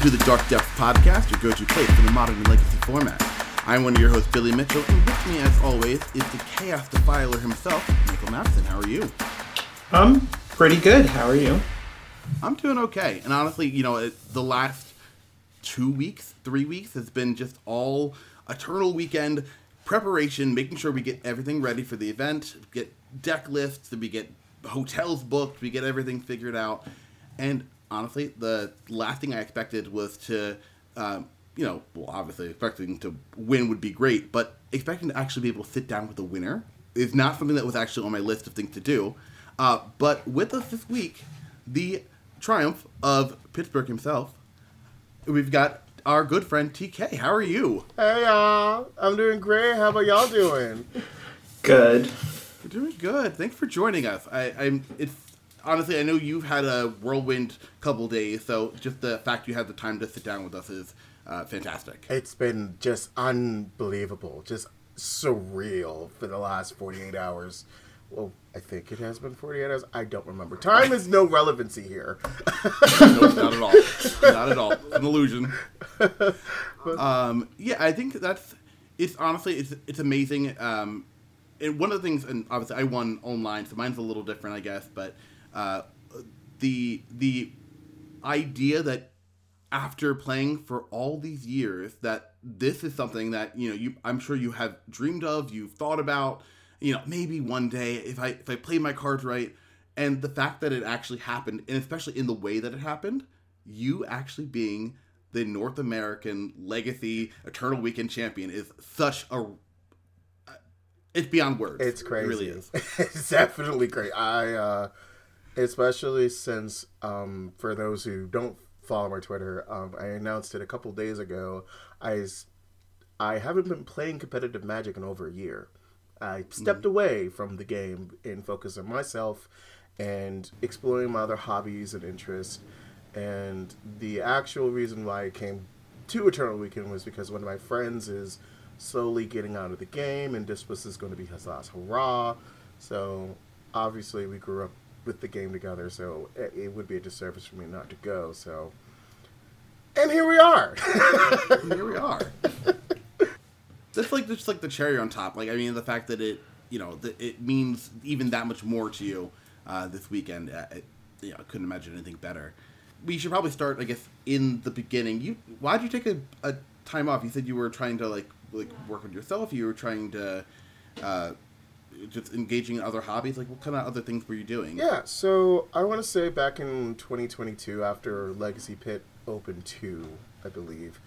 Welcome to the Dark Depths Podcast, your go-to place for the modern and legacy format. I'm one of your hosts, Billy Mitchell, and with me, as always, is the Chaos Defiler himself, Michael Mapson. How are you? I'm pretty good. How are you? I'm doing okay. And honestly, you know, it, the last two weeks, three weeks has been just all Eternal Weekend preparation, making sure we get everything ready for the event, get deck lists, we get hotels booked, we get everything figured out. And honestly, the last thing I expected was to, um, you know, well, obviously expecting to win would be great, but expecting to actually be able to sit down with a winner is not something that was actually on my list of things to do. Uh, but with us this week, the triumph of Pittsburgh himself, we've got our good friend TK. How are you? Hey y'all, I'm doing great. How about y'all doing? Good. We're doing good. Thanks for joining us. I, I'm. It's honestly, I know you've had a whirlwind couple days, so just the fact you had the time to sit down with us is uh, fantastic. It's been just unbelievable, just surreal for the last 48 hours. Well, I think it has been 48 hours. I don't remember. Time is no relevancy here. no, not at all. Not at all. It's an illusion. Um, yeah, I think that's. It's honestly, it's it's amazing. Um, and one of the things, and obviously, I won online, so mine's a little different, I guess. But uh, the the idea that after playing for all these years, that this is something that you know, you I'm sure you have dreamed of, you've thought about. You know, maybe one day if I if I play my cards right, and the fact that it actually happened, and especially in the way that it happened, you actually being the North American Legacy Eternal Weekend champion is such a. It's beyond words. It's crazy. It really is. it's definitely great. I, uh, especially since, um, for those who don't follow my Twitter, um, I announced it a couple days ago. I I haven't been playing competitive Magic in over a year. I stepped away from the game in focus on myself and exploring my other hobbies and interests. And the actual reason why I came to Eternal Weekend was because one of my friends is slowly getting out of the game, and this was is going to be his last hurrah. So obviously, we grew up with the game together, so it, it would be a disservice for me not to go. So, and here we are. Here we are. That's like just like the cherry on top. Like I mean, the fact that it you know it means even that much more to you uh, this weekend. Uh, it, you know, I couldn't imagine anything better. We should probably start, I guess, in the beginning. You why did you take a, a time off? You said you were trying to like like work on yourself. You were trying to uh, just engaging in other hobbies. Like what kind of other things were you doing? Yeah, so I want to say back in 2022, after Legacy Pit Open 2, I believe,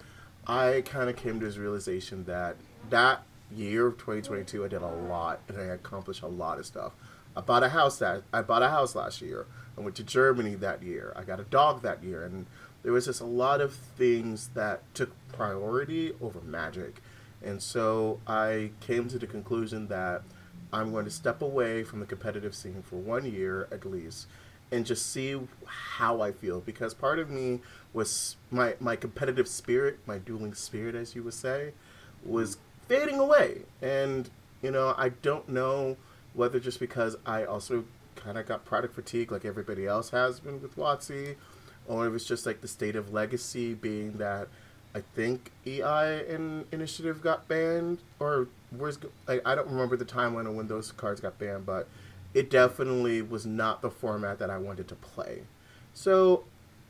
I kind of came to this realization that that year of 2022, I did a lot and I accomplished a lot of stuff. I bought a house that I bought a house last year. I went to Germany that year. I got a dog that year, and there was just a lot of things that took priority over magic. And so I came to the conclusion that I'm going to step away from the competitive scene for one year at least and just see how I feel because part of me was my my competitive spirit, my dueling spirit as you would say, was fading away. And you know, I don't know whether just because I also kind of got product fatigue like everybody else has been with WotC or it was just like the state of legacy being that I think EI and Initiative got banned, or where's like I don't remember the timeline of when those cards got banned, but it definitely was not the format that I wanted to play. So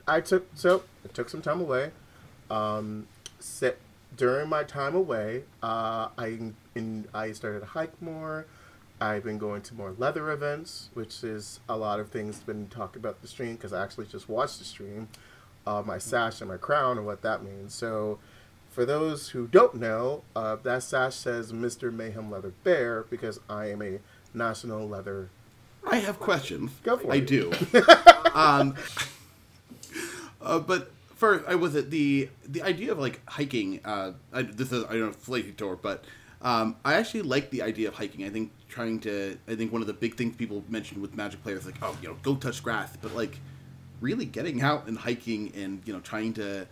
I took so I took some time away. Um, set during my time away, uh, I in I started to hike more. I've been going to more leather events, which is a lot of things been talked about the stream because I actually just watched the stream, uh, my sash and my crown and what that means. So, for those who don't know, uh, that sash says Mr. Mayhem Leather Bear because I am a national leather. I have questions. Go for I it. do. um, uh, but first, I was at the the idea of like hiking. Uh, I, this is I don't know flaky tour, but um, I actually like the idea of hiking. I think trying to. I think one of the big things people mentioned with Magic players like, oh, you know, go touch grass, but like really getting out and hiking and you know trying to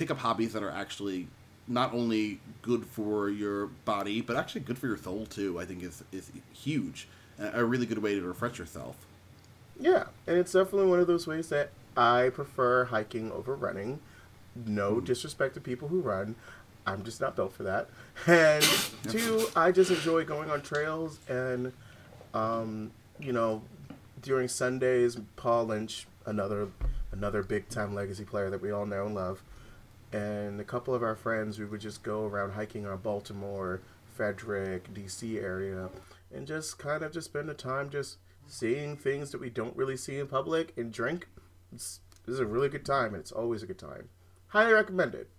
pick up hobbies that are actually not only good for your body but actually good for your soul too. I think is is huge. A really good way to refresh yourself. Yeah, and it's definitely one of those ways that I prefer hiking over running. No disrespect to people who run. I'm just not built for that. And two, I just enjoy going on trails and, um, you know, during Sundays, Paul Lynch, another another big time legacy player that we all know and love, and a couple of our friends, we would just go around hiking our Baltimore, Frederick, DC area, and just kind of just spend the time just seeing things that we don't really see in public and drink. It's, this is a really good time, and it's always a good time. Highly recommend it.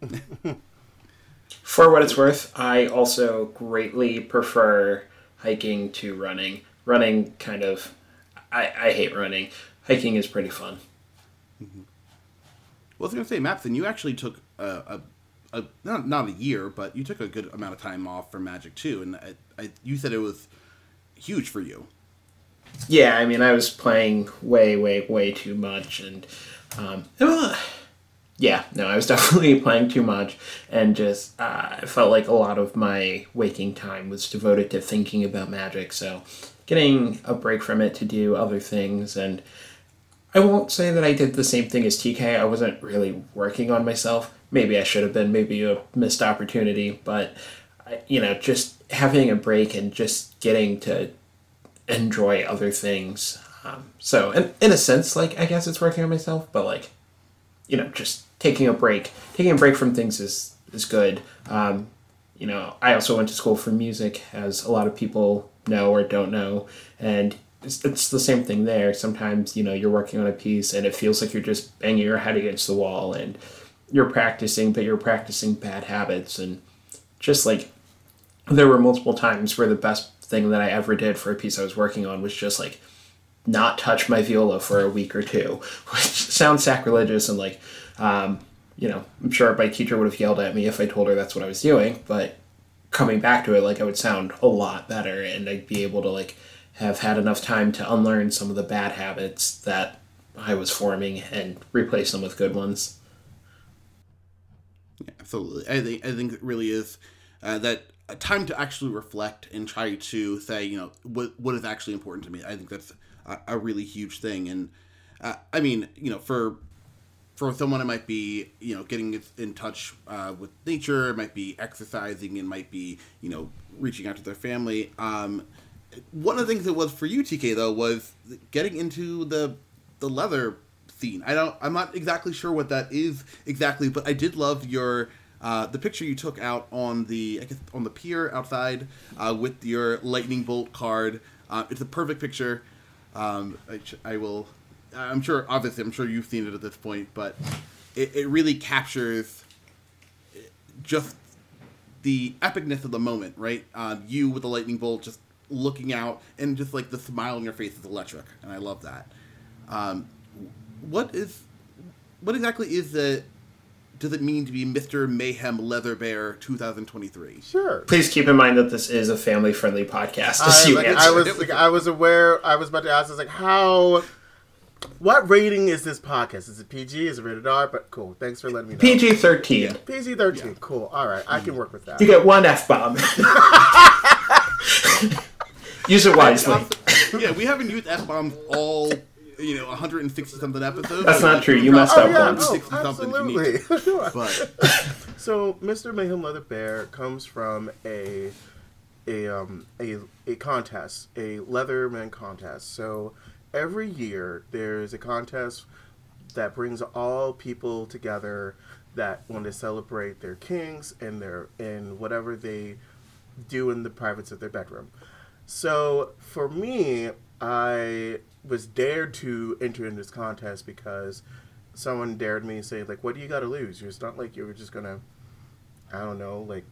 For what it's worth, I also greatly prefer hiking to running. Running kind of, I, I hate running. Hiking is pretty fun. I was gonna say, Then you actually took a, a, a, not not a year, but you took a good amount of time off from Magic too, and I, I, you said it was huge for you. Yeah, I mean, I was playing way, way, way too much, and um, yeah, no, I was definitely playing too much, and just uh, I felt like a lot of my waking time was devoted to thinking about Magic. So, getting a break from it to do other things, and I won't say that I did the same thing as TK. I wasn't really working on myself. Maybe I should have been. Maybe a missed opportunity, but you know, just having a break and just getting to enjoy other things. Um, so, in, in a sense, like I guess it's working on myself, but like you know, just taking a break, taking a break from things is is good. Um, you know, I also went to school for music, as a lot of people know or don't know, and it's, it's the same thing there. Sometimes you know you're working on a piece and it feels like you're just banging your head against the wall, and you're practicing, but you're practicing bad habits, and just like there were multiple times where the best thing that I ever did for a piece I was working on was just like not touch my viola for a week or two, which sounds sacrilegious and like, um, you know, I'm sure my teacher would have yelled at me if I told her that's what I was doing, but coming back to it, like, I would sound a lot better and I'd be able to, like, have had enough time to unlearn some of the bad habits that I was forming and replace them with good ones. Yeah, absolutely. I think, I think it really is uh, that time to actually reflect and try to say, you know, what, what is actually important to me. I think that's a, a really huge thing. And uh, I mean, you know, for for someone it might be you know getting in touch uh, with nature it might be exercising it might be you know reaching out to their family um, one of the things that was for you tk though was getting into the the leather scene i don't i'm not exactly sure what that is exactly but i did love your uh, the picture you took out on the I guess on the pier outside uh, with your lightning bolt card uh, it's a perfect picture um, I, I, will. I'm sure. Obviously, I'm sure you've seen it at this point, but it, it really captures just the epicness of the moment, right? Uh, you with the lightning bolt just looking out, and just like the smile on your face is electric, and I love that. Um, what is what exactly is the does it mean to be Mr. Mayhem Leather Bear 2023? Sure. Please keep in mind that this is a family-friendly podcast. I, like, I was like, I was aware. I was about to ask. I was like, how? What rating is this podcast? Is it PG? Is it rated R? But cool. Thanks for letting me know. PG thirteen. PG thirteen. Yeah. Cool. All right, I can work with that. You get one f bomb. Use it wisely. yeah, we haven't used f bombs all you know 160 something episodes. That's not true. You messed oh, up yeah, once. Oh, absolutely. but so Mr. Mayhem Leather Bear comes from a a um a a contest, a Leatherman contest. So every year there's a contest that brings all people together that want to celebrate their kings and their and whatever they do in the privates of their bedroom. So for me, I was dared to enter in this contest because someone dared me say like, "What do you got to lose? It's not like you were just gonna, I don't know, like,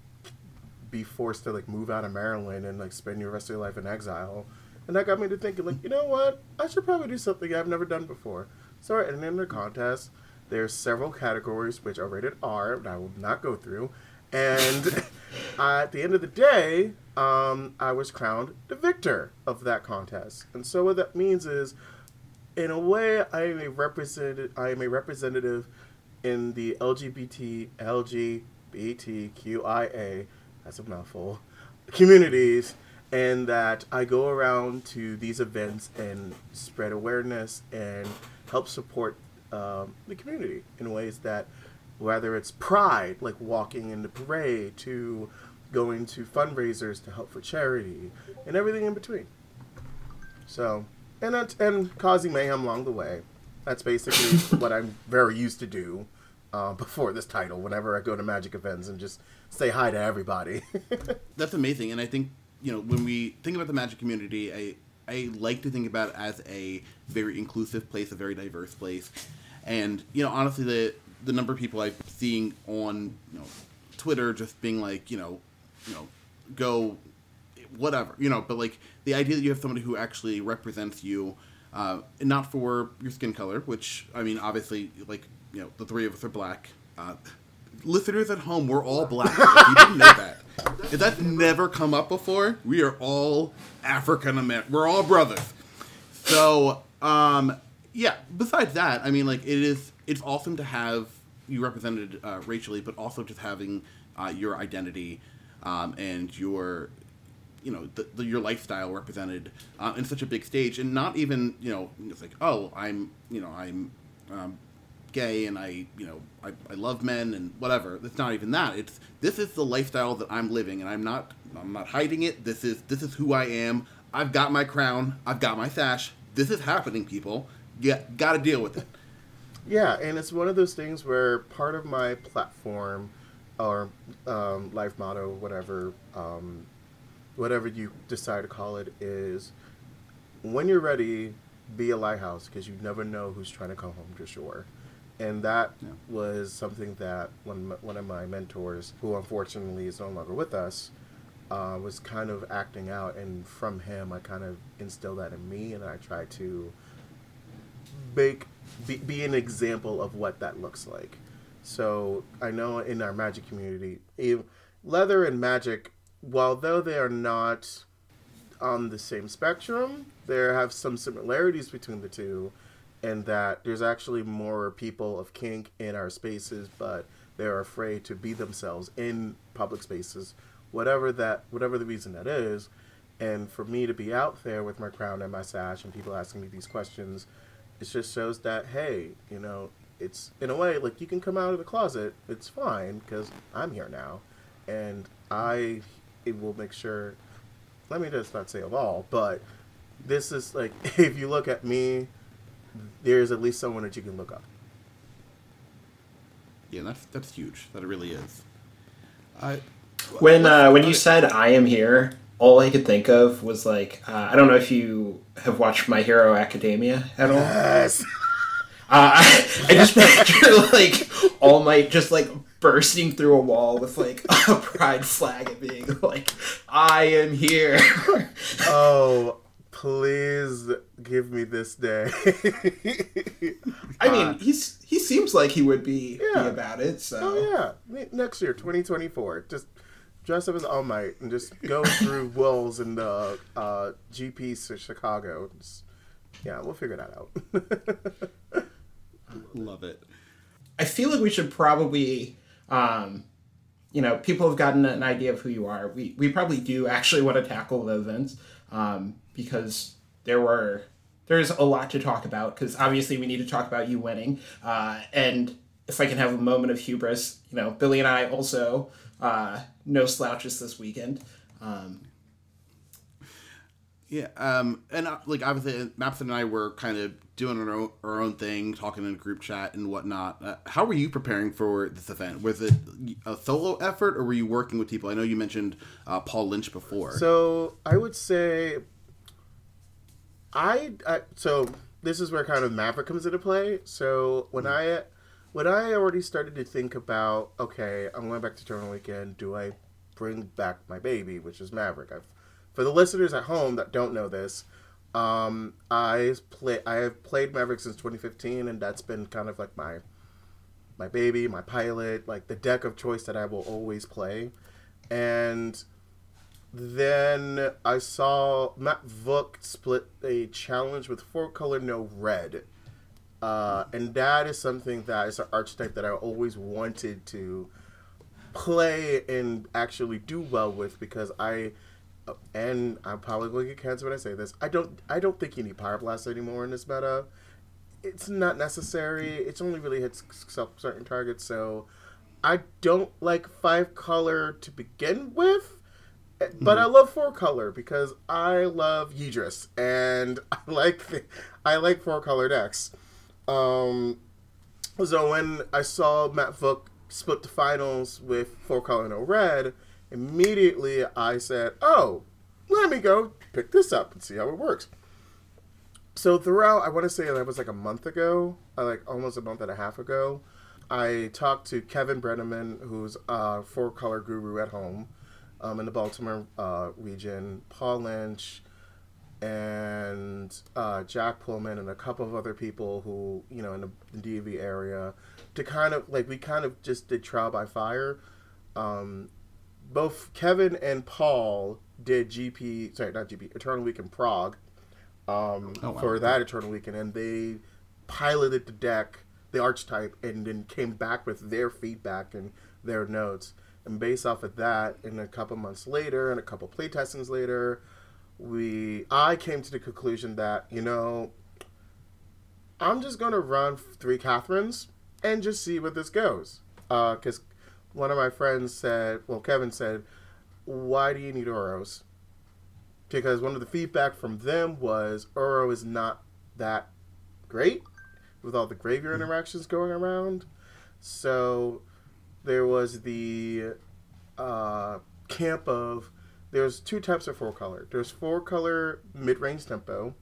be forced to like move out of Maryland and like spend your rest of your life in exile." And that got me to thinking like, you know what? I should probably do something I've never done before. So I entered in the contest. There's several categories which are rated R that I will not go through. And at the end of the day, um, I was crowned the victor of that contest. And so what that means is, in a way, I am a representative. I am a representative in the LGBT LGBTQIA. That's a mouthful. Communities, and that I go around to these events and spread awareness and help support um, the community in ways that, whether it's pride, like walking in the parade, to going to fundraisers to help for charity, and everything in between. So, and that's, and causing mayhem along the way. That's basically what I'm very used to do uh, before this title. Whenever I go to Magic events and just say hi to everybody. That's amazing, and I think you know when we think about the Magic community, I I like to think about it as a very inclusive place, a very diverse place, and you know honestly the the number of people I'm seeing on you know Twitter just being like you know you know go whatever you know but like the idea that you have somebody who actually represents you uh, not for your skin color which i mean obviously like you know the three of us are black uh, listeners at home we're all black. If you didn't know that. If that's never come up before we are all african american we're all brothers. So um yeah besides that i mean like it is it's awesome to have you represented uh, racially but also just having uh, your identity um, and your you know the, the, your lifestyle represented uh, in such a big stage. And not even you know it's like oh i'm you know i'm um, gay and i you know I, I love men and whatever. It's not even that. It's this is the lifestyle that i'm living and i'm not i'm not hiding it. This is this is who i am. I've got my crown. I've got my sash. This is happening people you got to deal with it yeah and it's one of those things where part of my platform or um, life motto, whatever, um, whatever you decide to call it, is when you're ready, be a lighthouse because you never know who's trying to come home to shore. And that yeah. was something that one one of my mentors, who unfortunately is no longer with us, uh, was kind of acting out, and from him, I kind of instilled that in me, and I tried to make be, be an example of what that looks like. So I know in our magic community, leather and magic, while though they are not on the same spectrum, there have some similarities between the two, and that there's actually more people of kink in our spaces, but they're afraid to be themselves in public spaces, whatever that whatever the reason that is. And for me to be out there with my crown and my sash and people asking me these questions, it just shows that hey, you know, it's in a way like you can come out of the closet. It's fine because I'm here now, and I it will make sure. Let me just not say of all, but this is like if you look at me, there's at least someone that you can look up. Yeah, that's that's huge. That it really is. I when uh, when you said I am here, all I could think of was like uh, I don't know if you have watched My Hero Academia at all. Yes. Uh, I, I just picture like All Might just like bursting through a wall with like a pride flag and being like, "I am here." oh, please give me this day. I mean, uh, he's he seems like he would be, yeah. be about it. So oh yeah, next year, twenty twenty four, just dress up as All Might and just go through walls in the uh, GPs to Chicago. Just, yeah, we'll figure that out. Love it. I feel like we should probably, um, you know, people have gotten an idea of who you are. We, we probably do actually want to tackle the events um, because there were there's a lot to talk about because obviously we need to talk about you winning. Uh, and if I can have a moment of hubris, you know, Billy and I also uh, no slouches this weekend. Um, yeah, um, and uh, like obviously, Mapson and I were kind of doing our own, our own thing, talking in a group chat and whatnot. Uh, how were you preparing for this event? Was it a solo effort, or were you working with people? I know you mentioned uh, Paul Lynch before. So I would say, I, I so this is where kind of Maverick comes into play. So when mm. I when I already started to think about, okay, I'm going back to Tournament Weekend. Do I bring back my baby, which is Maverick? I've for the listeners at home that don't know this, um, I play I have played Maverick since 2015, and that's been kind of like my my baby, my pilot, like the deck of choice that I will always play. And then I saw Matt Vuk split a challenge with four color no red. Uh, and that is something that is an archetype that I always wanted to play and actually do well with because I and I'm probably going to get cancer when I say this. I don't I don't think you need Pyroblast anymore in this meta. it's not necessary. It's only really hits certain targets, so I don't like five color to begin with. But I love four color because I love Yidris and I like the, I like four color decks. Um, so when I saw Matt Vuk split the finals with four color no red, immediately I said, "Oh, let me go pick this up and see how it works." So throughout, I want to say that was like a month ago, uh, like almost a month and a half ago. I talked to Kevin Brenneman, who's a four color guru at home um, in the Baltimore uh, region, Paul Lynch, and uh, Jack Pullman, and a couple of other people who, you know, in the, the DV area, to kind of like we kind of just did trial by fire. Um, both Kevin and Paul did GP, sorry, not GP, Eternal Week in Prague um, oh, wow. for that Eternal Weekend, and they piloted the deck, the archetype, and then came back with their feedback and their notes. And based off of that, and a couple months later, and a couple playtestings later, we I came to the conclusion that you know I'm just gonna run three Katherines and just see where this goes. Because uh, one of my friends said, well, Kevin said, "Why do you need Uros?" because one of the feedback from them was Uro is not that great with all the graveyard mm-hmm. interactions going around. So there was the uh, camp of there's two types of four color. There's four color mid range tempo,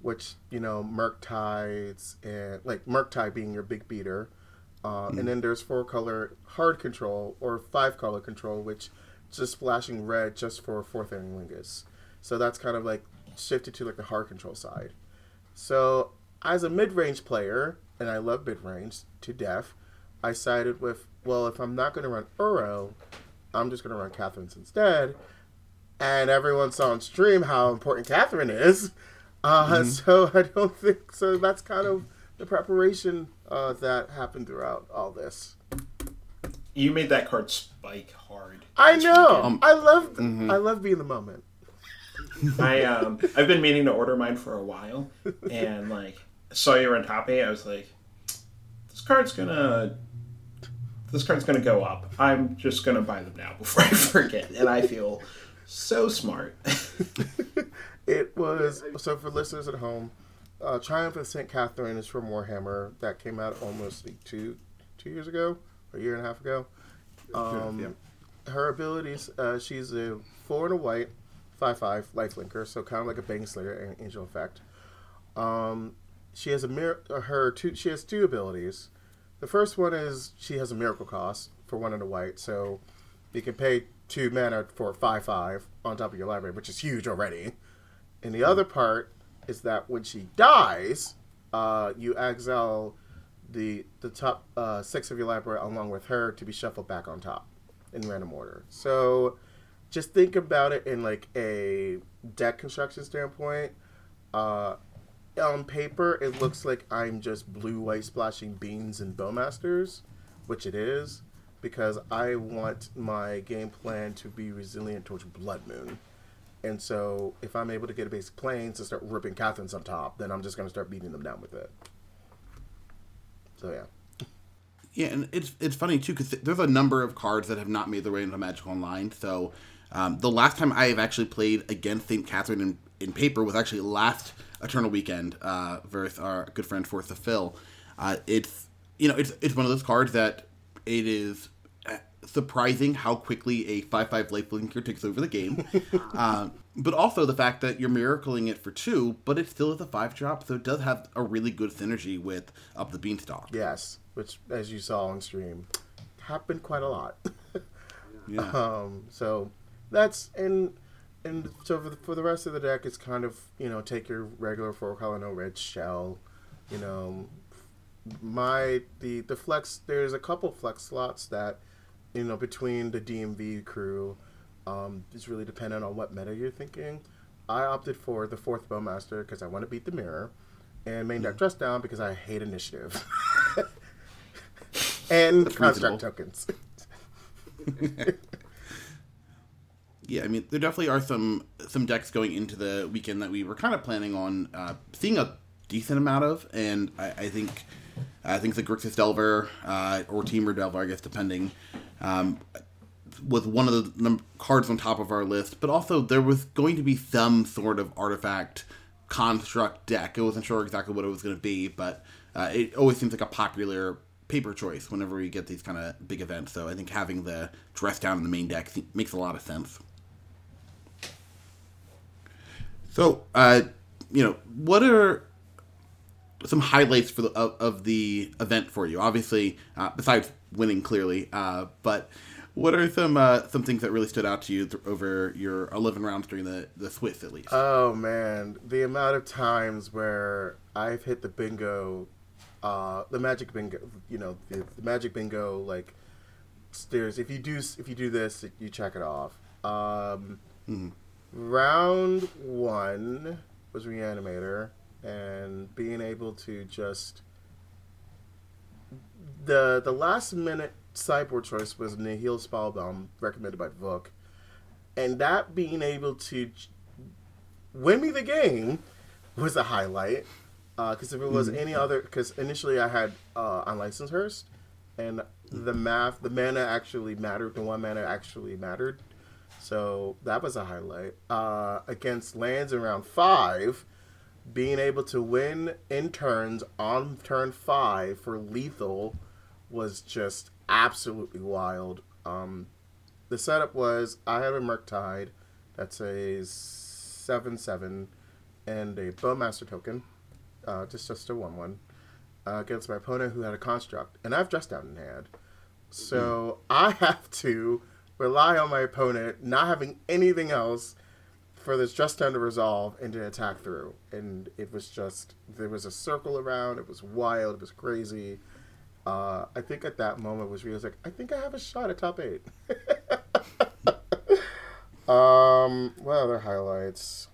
which you know Murktides and like Murktide being your big beater, uh, mm. and then there's four color hard control or five color control, which just flashing red just for Forth Eorlingas. So that's kind of like shifted to like the hard control side. So as a mid range player, and I love mid range to death, I sided with well, if I'm not going to run Uro, I'm just going to run Katherine's instead. And everyone saw on stream how important Katherine is. Uh, mm-hmm. So I don't think so. That's kind of the preparation uh, that happened throughout all this. You made that card spike hard. I know. Um, I love. Mm-hmm. I love being the moment. I um I've been meaning to order mine for a while, and like saw you were on top I was like, this card's gonna this card's gonna go up. I'm just gonna buy them now before I forget, and I feel so smart. it was so for listeners at home. Uh, Triumph of St. Katherine is from Warhammer that came out almost like two two years ago, a year and a half ago. Um, yeah. Her abilities, uh, she's a four and a white five five life linker, so kind of like a Baneslayer and Angel Effect. Um, she has a mir- her two. She has two abilities. The first one is she has a miracle cost for one and a white, so you can pay two mana for five five on top of your library, which is huge already. And the other part is that when she dies, uh, you exile the the top uh, six of your library along with her to be shuffled back on top in random order. So just think about it in like a deck construction standpoint. Uh, on paper, it looks like I'm just blue white splashing beans and bowmasters, which it is, because I want my game plan to be resilient towards Blood Moon. And so, if I'm able to get a basic Plains to start ripping Katherines on top, then I'm just going to start beating them down with it. So yeah. Yeah, and it's it's funny too because there's a number of cards that have not made their way into Magic Online. So um, the last time I have actually played against St. Katherine in, in paper was actually last Eternal Weekend uh, versus our good friend Force of Phil. Uh, it's you know it's it's one of those cards that it is uh, surprising how quickly a five five life linker takes over the game. um, but also the fact that you're miracling it for two, but it still is a five drop, so it does have a really good synergy with Up the Beanstalk. Yes, which as you saw on stream, happened quite a lot. yeah. Um, so that's and and so for the, for the rest of the deck, it's kind of you know take your regular four color no red shell, you know, my the the flex. There's a couple flex slots that you know between the DMV crew. Um, it's really dependent on what meta you're thinking. I opted for the fourth bowmaster because I want to beat the mirror, and main deck dress down because I hate initiative and That's construct tokens. yeah, I mean, there definitely are some some decks going into the weekend that we were kind of planning on uh, seeing a decent amount of, and I, I think I think the Grixis Delver uh, or Temur Delver, I guess, depending, um, one of the num- cards on top of our list. But also, there was going to be some sort of artifact construct deck. I wasn't sure exactly what it was going to be, but uh, it always seems like a popular paper choice whenever we get these kind of big events. So I think having the dress down in the main deck makes a lot of sense. So, uh, you know, what are some highlights for the of, of the event for you? Obviously, uh, besides winning clearly, uh, but what are some uh, some things that really stood out to you th- over your 11 rounds during the the Swiss at least? Oh man, the amount of times where I've hit the bingo, uh, the magic bingo. You know, the, the magic bingo like stairs. If you do if you do this, you check it off. Um, mm-hmm. Round one was reanimator, and being able to just the the last minute sideboard choice was Nihil Spellbomb, recommended by Vuk. And that being able to win me the game was a highlight. Because uh, if it was mm-hmm. any other, because initially I had uh, Unlicensed Hearse, and the math, the mana actually mattered. The one mana actually mattered. So that was a highlight. Uh, against lands in round five, being able to win in turns on turn five for lethal was just absolutely wild. Um, the setup was I have a Murktide that's a 7 7 and a Bowmaster token, uh, just, just a 1 1, uh, against my opponent who had a construct. And I have Dress Down in hand. So mm. I have to rely on my opponent not having anything else for this just Down to resolve and to attack through. And it was just, there was a circle around, it was wild, it was crazy uh, I think at that moment was was like, I think I have a shot at top eight. um, what other highlights?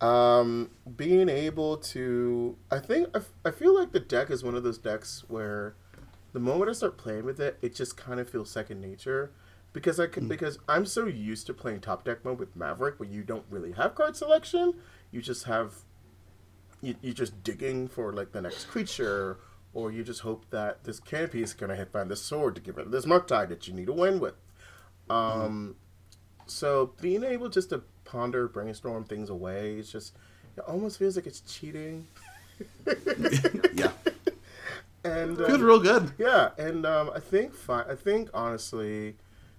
Um, being able to, I think I, I feel like the deck is one of those decks where the moment I start playing with it, it just kind of feels second nature because I can, mm. because I'm so used to playing top deck mode with Maverick where you don't really have card selection. You just have you, you're just digging for like the next creature or you just hope that this canopy is going to hit find the sword to get rid of this Murktide that you need to win with. Um, mm-hmm. So being able just to ponder, brainstorm things away, it's just it almost feels like it's cheating. yeah. And feels um, real good. Yeah, and um, I think fi- I think honestly,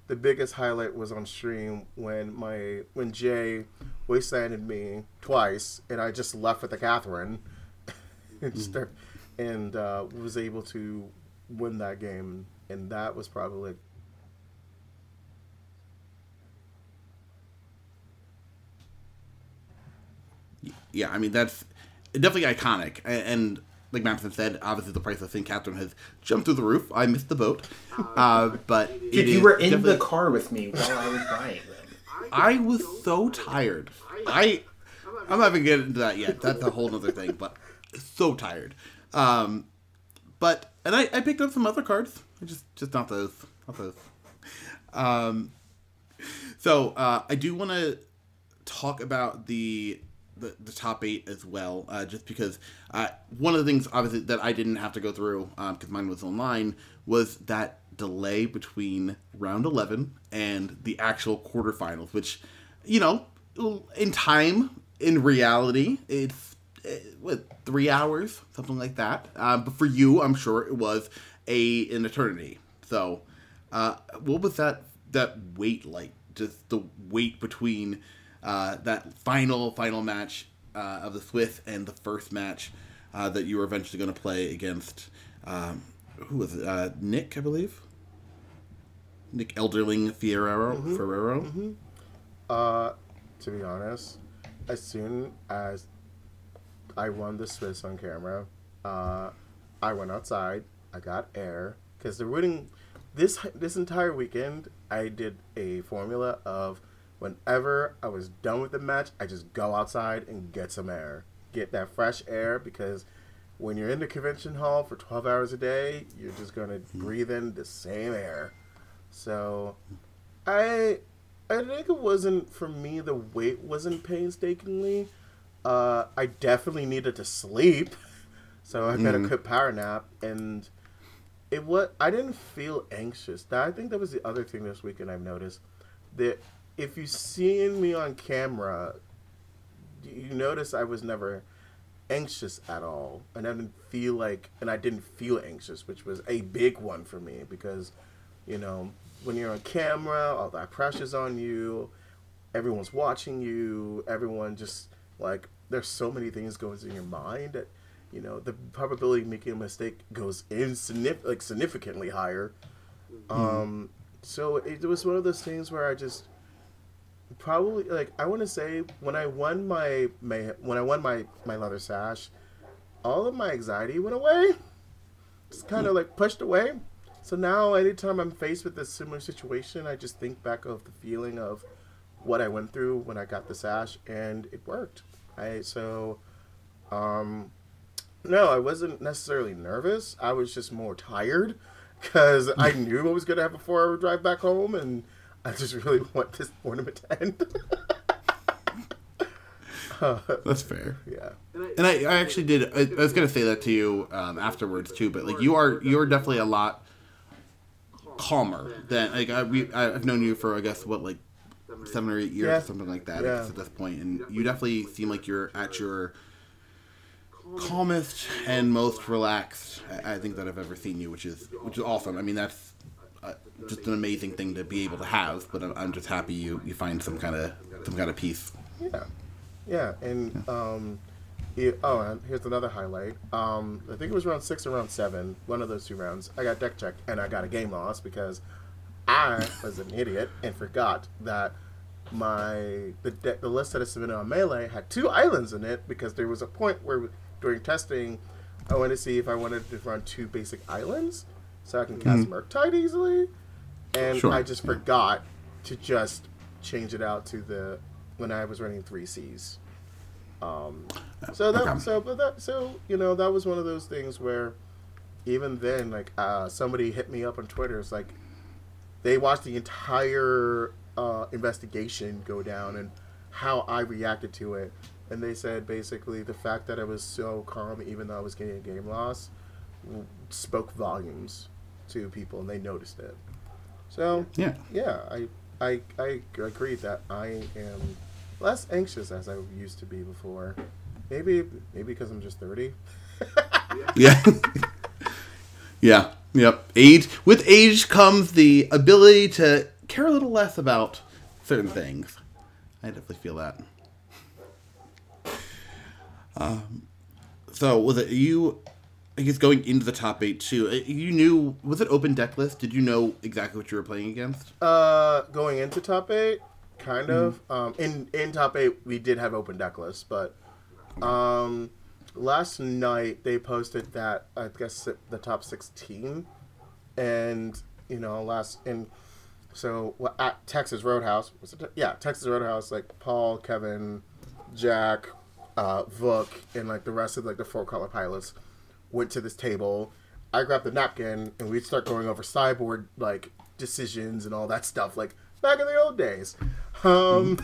the biggest highlight was on stream when my when Jay wastelanded me twice, and I just left with the Katherine and mm. start and uh, was able to win that game, and that was probably. Yeah, I mean that's definitely iconic, and like Madison said, obviously the price of St. Katherine has jumped through the roof. I missed the boat, uh, but Dude, you were in the car with me while I was buying them. I was so tired. I I'm not even getting into that yet. That's a whole other thing, but so tired. Um, but and I, I picked up some other cards. Just just not those. Not those. Um, so uh, I do want to talk about the, the, the top eight as well, uh, just because uh, one of the things obviously that I didn't have to go through because um, mine was online was that delay between round eleven and the actual quarterfinals, which you know in time in reality it's Eh, what three hours, something like that. Uh, but for you, I'm sure it was a an eternity. So, uh, what was that that wait like? Just the wait between uh, that final final match uh, of the Swiss and the first match uh, that you were eventually going to play against um, who was it? Uh, Nick, I believe. Nick Elderling Ferrero. Mm-hmm. Ferrero. Mm-hmm. Uh, to be honest, as soon as I won the Swiss on camera. Uh, I went outside. I got air because the winning this this entire weekend. I did a formula of whenever I was done with the match, I just go outside and get some air, get that fresh air because when you're in the convention hall for 12 hours a day, you're just going to mm-hmm. breathe in the same air. So I I think it wasn't for me the wait wasn't painstakingly uh, I definitely needed to sleep, so I got a good power nap, and it was I didn't feel anxious. That I think that was the other thing this weekend I've noticed that if you seen me on camera, you notice I was never anxious at all, and I didn't feel like, and I didn't feel anxious, which was a big one for me because, you know, when you're on camera, all that pressure's on you, everyone's watching you, everyone just like there's so many things going in your mind that, you know, the probability of making a mistake goes in signif- like significantly higher. Um, so it was one of those things where I just probably like I want to say when I won my, my when I won my my leather sash, all of my anxiety went away. Just kind of like pushed away. So now anytime I'm faced with a similar situation, I just think back of the feeling of what I went through when I got the sash, and it worked. I so, um, no, I wasn't necessarily nervous. I was just more tired because I knew I was gonna have a four hour drive back home, and I just really want this tournament to end. That's fair. yeah. And I, I actually did. I, I was gonna say that to you um, afterwards too, but like you are, you are definitely a lot calmer than like I, we, I've known you for I guess what like seven or eight years Yeah. or something like that Yeah. at this point, and you definitely seem like you're at your calmest and most relaxed. I, I think that I've ever seen you, which is which is awesome. I mean that's. Uh, just an amazing thing to be able to have, but I'm, I'm just happy you, you find some kind of some kind of peace. Yeah, yeah, and um, it, oh, and here's another highlight. Um, I think it was round six or round seven, one of those two rounds. I got deck checked and I got a game loss because I was an idiot and forgot that my the de- the list that I submitted on melee had two islands in it because there was a point where during testing I wanted to see if I wanted to run two basic islands so I can cast Murktide easily, and Sure. I just forgot to just change it out to the when I was running three Cs. Um, so that Okay. so but that so you know that was one of those things where even then like uh, somebody hit me up on Twitter. It's like they watched the entire uh, investigation go down and how I reacted to it, and they said basically the fact that I was so calm even though I was getting a game loss spoke volumes to people, and they noticed it. So Yeah. yeah, I I I agree that I am less anxious as I used to be before. Maybe maybe because I'm just thirty. Yeah. yeah. Yep. Age with age comes the ability to care a little less about certain things. I definitely feel that. Um, so was it you? I guess going into the top eight too. uh, You knew was it open deck list? Did you know exactly what you were playing against? Uh, going into top eight, kind of. Um, in in top eight, we did have open deck lists, but um, last night they posted that I guess the top sixteen, and you know last and so at Texas Roadhouse was it? Yeah, Texas Roadhouse like Paul, Kevin, Jack, uh, Vuk, and like the rest of like the four color pilots went to this table. I grabbed the napkin and we'd start going over sideboard like decisions and all that stuff, like back in the old days. Um,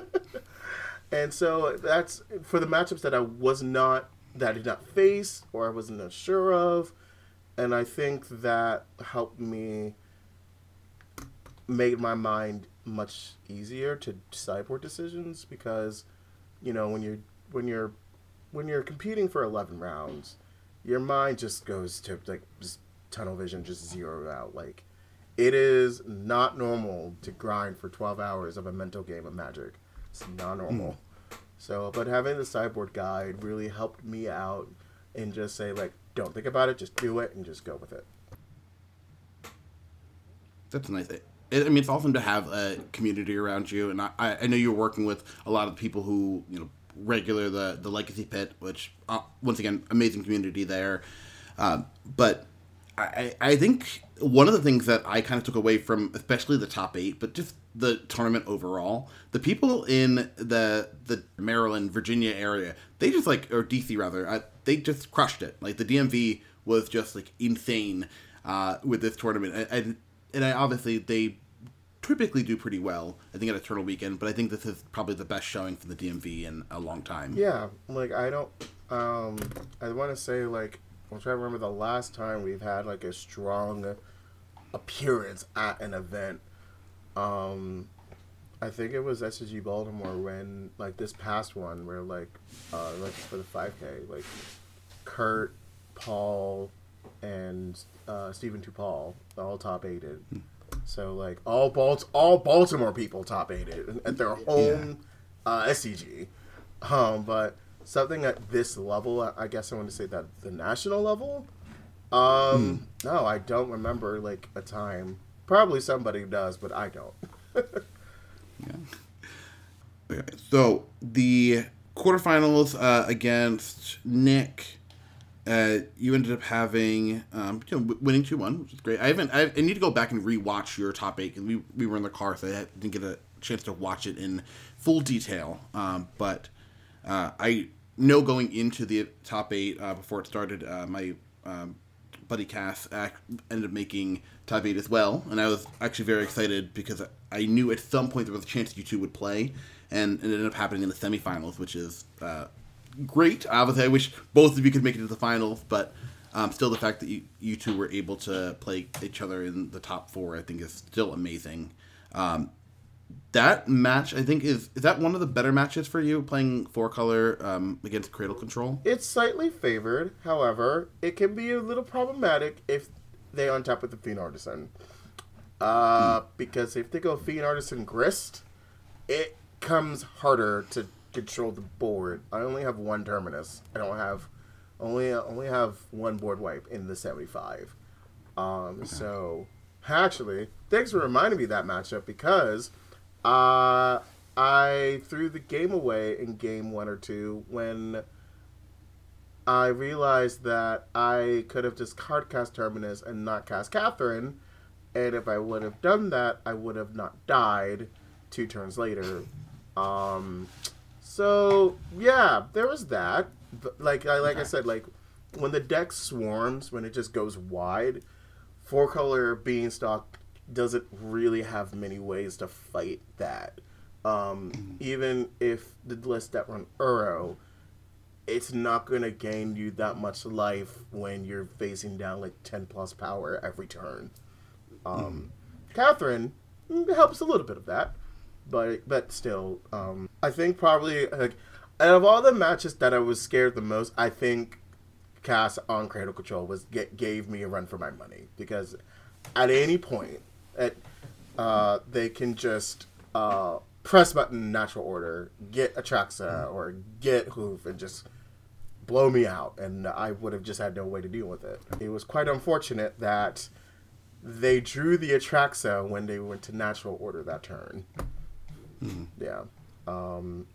and so that's for the matchups that I was not that I did not face or I wasn't sure of, and I think that helped me made my mind much easier to sideboard decisions because you know when you're when you're when you're competing for 11 rounds your mind just goes to like just tunnel vision just zero out. Like it is not normal to grind for 12 hours of a mental game of magic. It's not normal. Hmm. So but having the sideboard guide really helped me out and just say like don't think about it just do it and just go with it. That's nice. It, I mean, it's awesome to have a community around you, and I, I know you're working with a lot of people who you know regular the the Legacy Pit, which uh, once again amazing community there. Um, but I I think one of the things that I kind of took away from especially the top eight, but just the tournament overall, the people in the the Maryland Virginia area, they just like or DC rather, uh, they just crushed it. Like the DMV was just like insane uh, with this tournament, and, and and I obviously they typically do pretty well. I think at Eternal Weekend, but I think this is probably the best showing for the DMV in a long time. Yeah, like I don't. Um, I want to say like I'm trying to remember the last time we've had like a strong appearance at an event. Um, I think it was SCG Baltimore when like this past one where like uh like for the 5K like Kurt, Paul, and uh, Stephen Tupal all top aided. So like all Balt all Baltimore people top aided at their home uh, SCG. Um, but something at this level, I- guess I want to say that the national level. Um, no, I don't remember like a time. Probably somebody does, but I don't. Okay, so the quarterfinals uh, against Nick, uh, you ended up having um, you know, winning two one, which is great. I haven't. I, I need to go back and rewatch your top eight because we we were in the car, so I didn't get a chance to watch it in full detail. Um, but uh, I know going into the top eight uh, before it started, uh, my um, buddy Cass ended up making top eight as well, and I was actually very excited because I knew at some point there was a chance you two would play, and it ended up happening in the semifinals, which is uh, great. Obviously, I wish both of you could make it to the finals, but um, still, the fact that you, you two were able to play each other in the top four, I think, is still amazing. Um, that match, I think, is is that one of the better matches for you playing four color um, against Cradle Control? It's slightly favored, however, it can be a little problematic if they on top with the Fiend Artisan. Uh, Because if they go Fiend Artisan Grist, it comes harder to control the board. I only have one Terminus. I don't have only only have one board wipe in the seventy five. Um, so actually, thanks for reminding me of that matchup because uh, I threw the game away in game one or two when I realized that I could have just card cast Terminus and not cast Katherine, and if I would have done that, I would have not died two turns later. Um, so yeah, there was that. But like I like I said, like when the deck swarms, when it just goes wide, four color beanstalk doesn't really have many ways to fight that. Um, even if the list that run Uro, it's not going to gain you that much life when you're facing down like 10 plus power every turn. Um, Katherine mm, helps a little bit of that, but but still, um, I think probably like out of all the matches that I was scared the most, I think Cass on Cradle Control was get, gave me a run for my money because at any point, at uh, they can just uh, press button natural order, get Atraxa or get Hoof, and just blow me out, and I would have just had no way to deal with it. It was quite unfortunate that they drew the Atraxa when they went to natural order that turn. Yeah. Um,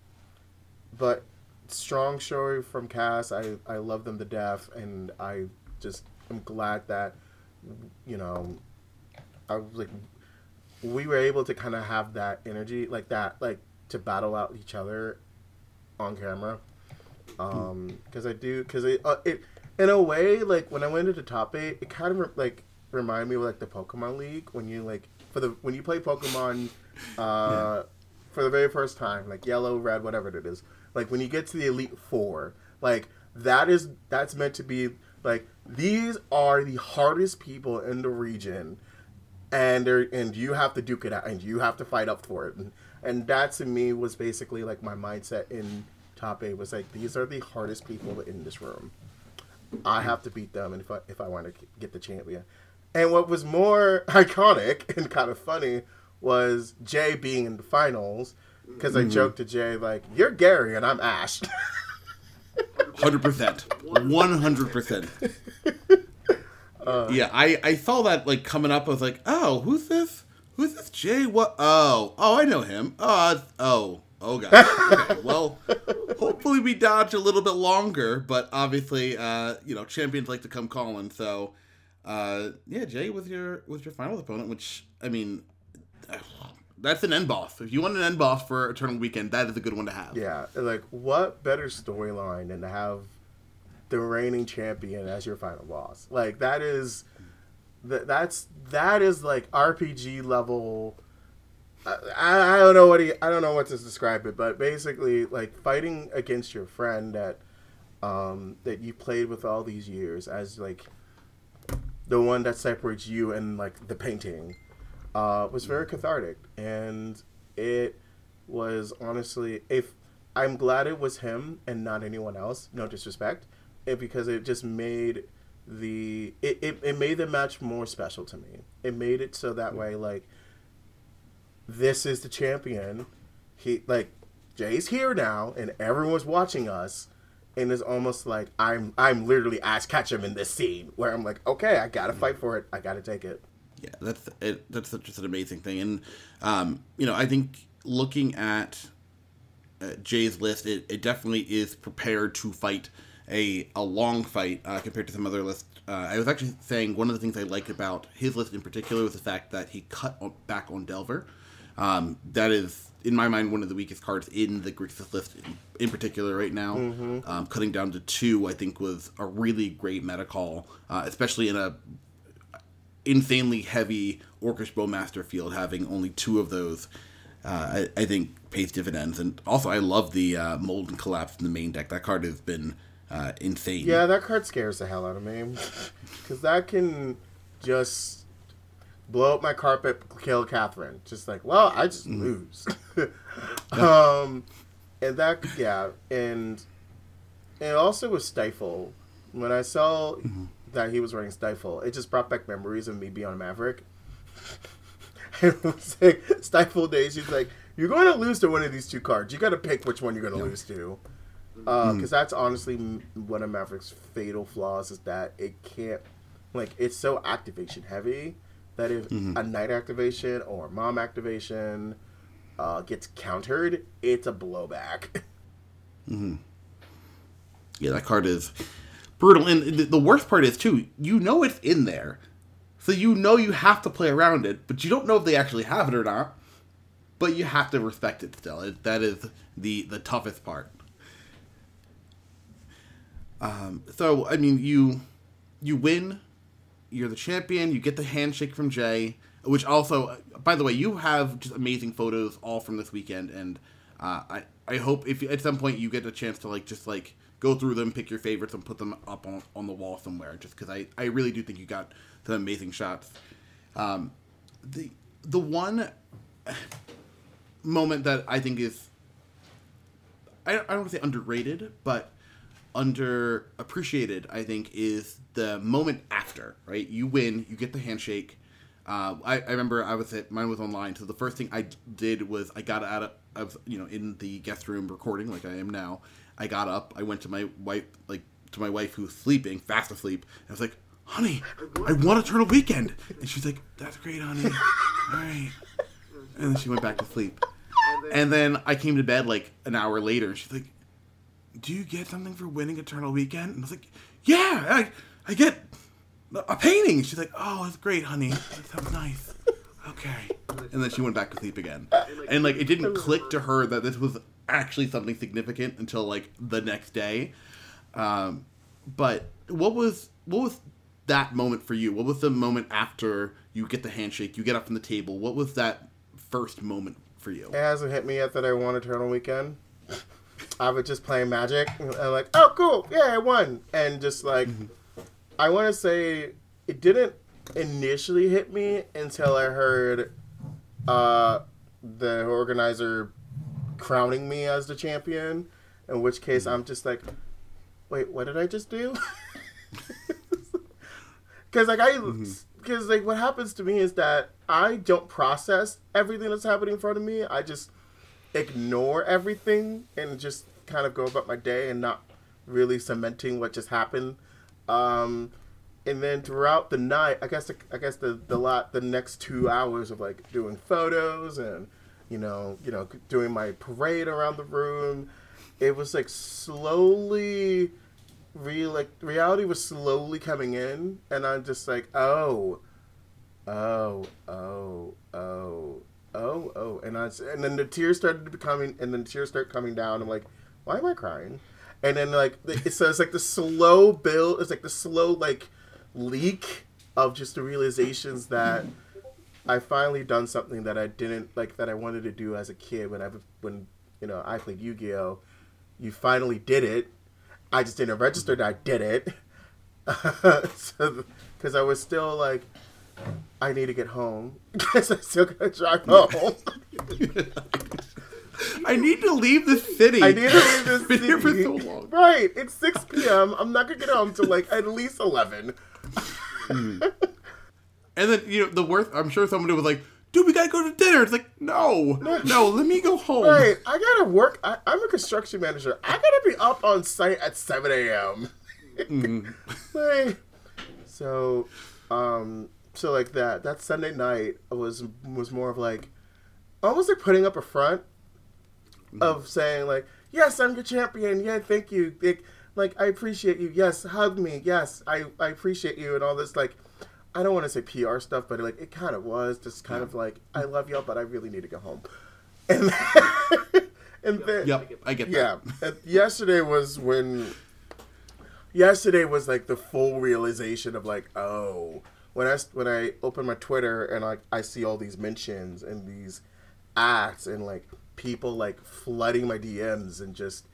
but strong showing from Cass. I, I love them to death, and I just am glad that, you know, I was like, we were able to kind of have that energy, like that, like to battle out each other on camera. Um, because I do, because it, uh, it, in a way, like when I went into top eight, it kind of re- like reminded me of like the Pokemon League when you like for the when you play Pokemon, uh, for the very first time, like yellow, red, whatever it is. Like when you get to the Elite Four, like that is that's meant to be like these are the hardest people in the region, and and you have to duke it out and you have to fight up for it, and and that to me was basically like my mindset in top eight was like these are the hardest people in this room. I have to beat them, and if I if I want to get the champion. And what was more iconic and kind of funny was Jay being in the finals because I joked to Jay like, "You're Gary and I'm Ash." Hundred percent, one hundred percent. Yeah, I I saw that like coming up. I was like, oh, who's this? Who's this Jay? What? Oh, oh, I know him. Oh, it's- oh, oh, god. Okay, well, hopefully we dodge a little bit longer, but obviously, uh, you know, champions like to come calling. So, uh, yeah, Jay with your with your final opponent, which I mean, that's an end boss. If you want an end boss for Eternal Weekend, that is a good one to have. yeah, like what better storyline than to have the reigning champion as your final boss? Like that is that that's that is like RPG level I, I don't know what he I don't know what to describe it, but basically like fighting against your friend that um that you played with all these years as like the one that separates you and like the painting uh was very cathartic and it was honestly if I'm glad it was him and not anyone else, no disrespect, it because it just made the it, it, it made the match more special to me. It made it so that way like this is the champion. He like Jay's here now, and everyone's watching us, and it's almost like I'm I'm literally Ash Ketchum in this scene where I'm like, okay, I gotta fight for it. I gotta take it. Yeah, that's it, that's just an amazing thing, and um, you know, I think looking at uh, Jay's list, it, it definitely is prepared to fight a a long fight uh, compared to some other lists. Uh, I was actually saying one of the things I liked about his list in particular was the fact that he cut on, back on Delver. Um, that is, in my mind, one of the weakest cards in the Grixis list in, in particular right now. Mm-hmm. Um, cutting down to two, I think, was a really great meta call, uh, especially in a insanely heavy Orcish Bowmaster field. Having only two of those, uh, I, I, think, pays dividends. And also, I love the uh, Molten Collapse in the main deck. That card has been uh, insane. Yeah, that card scares the hell out of me because that can just blow up my carpet, kill Katherine. Just like, well, I just mm-hmm. lose. um, and that, yeah, and and also with Stifle, when I saw mm-hmm. That he was wearing Stifle, it just brought back memories of me being on Maverick. it was like Stifle days. He's like, you're going to lose to one of these two cards. You got to pick which one you're going to lose to. Because uh, mm. that's honestly one of Maverick's fatal flaws is that it can't, like, it's so activation heavy that if mm-hmm. a knight activation or mom activation uh, gets countered, it's a blowback. mm-hmm. Yeah, that card is brutal, and the worst part is too. You know it's in there, so you know you have to play around it, but you don't know if they actually have it or not. But you have to respect it still. It, that is the the toughest part. Um, so I mean, you you win you're the champion. You get the handshake from Jay, which also, by the way, you have just amazing photos all from this weekend, and uh, I I hope if at some point you get a chance to like just like go through them, pick your favorites, and put them up on, on the wall somewhere. Just because I I really do think you got some amazing shots. Um, the the one moment that I think is I, I don't want to say underrated, but underappreciated, I think, is the moment after, right? You win, you get the handshake. Uh, I, I remember I was at mine was online, so the first thing I did was I got out of I was you know in the guest room recording like I am now. I got up, I went to my wife like to my wife who's sleeping, fast asleep. I was like, "Honey, I want Eternal Weekend," and she's like, "That's great, honey. All right." And then she went back to sleep. And then I came to bed like an hour later, and she's like, "Do you get something for winning Eternal Weekend?" And I was like, "Yeah, I, I get a painting. She's like, oh, it's great, honey. That sounds nice. Okay. And then she went back to sleep again. And like, it didn't click to her that this was actually something significant until like the next day. Um, but what was what was that moment for you? What was the moment after you get the handshake, you get up from the table? What was that first moment for you? It hasn't hit me yet that I won Eternal Weekend. I was just playing Magic and I'm like, oh, cool, yeah, I won, and just like. Mm-hmm I want to say it didn't initially hit me until I heard uh, the organizer crowning me as the champion. In which case, I'm just like, wait, what did I just do? Because like I, because mm-hmm. like what happens to me is that I don't process everything that's happening in front of me. I just ignore everything and just kind of go about my day and not really cementing what just happened um, and then throughout the night, I guess the, I guess the the lot the next two hours of like doing photos and you know you know doing my parade around the room, it was like slowly, real like reality was slowly coming in, and I'm just like oh, oh oh oh oh oh, and I and then the tears started becoming and then the tears start coming down. I'm like, why am I crying? and then like it says like the slow build it's like the slow like leak of just the realizations that I finally done something that I didn't like that I wanted to do as a kid when I when you know I played Yu Gi Oh. You finally did it. I just didn't register that I did it. Because I was still like, I need to get home because I still gotta drive home. I need to leave the city. I need to leave this Been city. here for so long. Right, it's six p.m. I'm not gonna get home till like at least eleven. And then you know the worst. I'm sure somebody was like, "Dude, we gotta go to dinner." It's like, no, no, let me go home. Right, I gotta work. I, I'm a construction manager. I gotta be up on site at seven a.m. Mm-hmm. like, so, um, so like that. That Sunday night was was more of like almost like putting up a front mm-hmm. of saying like, "Yes, I'm your champion. Yeah, thank you. Like, like I appreciate you. Yes, hug me. Yes, I I appreciate you." And all this like. I don't want to say PR stuff, but like it kind of was just kind of like I mm. love y'all, but I really need to go home. And and then Yep, I get that. yeah, yesterday was when. Yesterday was like the full realization of like, oh, when I when I open my Twitter and like I see all these mentions and these acts and like people like flooding my DMs and just,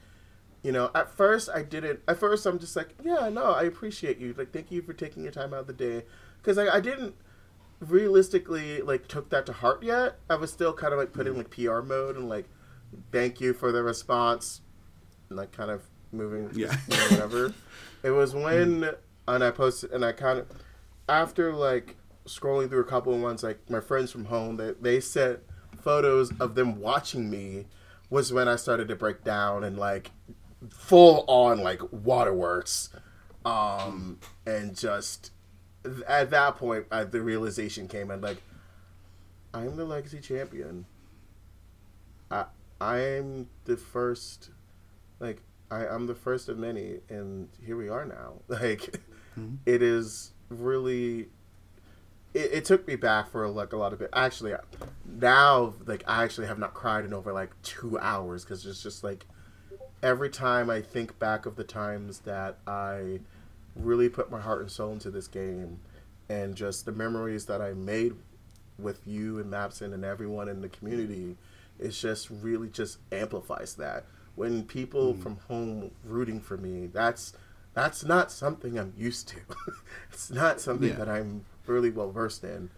you know, at first I didn't. At first I'm just like, yeah, no, I appreciate you. Like, thank you for taking your time out of the day, because I, I didn't realistically like took that to heart yet. I was still kind of like put in like PR mode and like thank you for the response and like kind of moving Yeah. you know, whatever. it was mm. when and I posted and I kind of after like scrolling through a couple of ones like my friends from home that they, sent photos of them watching me was when I started to break down and like full on like waterworks um and just at that point uh, the realization came and like i'm the legacy champion. I i'm the first like i i'm the first of many and here we are now. Like it is really it, it took me back for like a lot of it. Actually now like i actually have not cried in over like two hours because it's just like every time I think back of the times that I really put my heart and soul into this game and just the memories that I made with you and Mapson and everyone in the community, it's just really just amplifies that. When people mm-hmm. from home rooting for me, that's that's not something I'm used to. it's not something Yeah. that I'm really well versed in.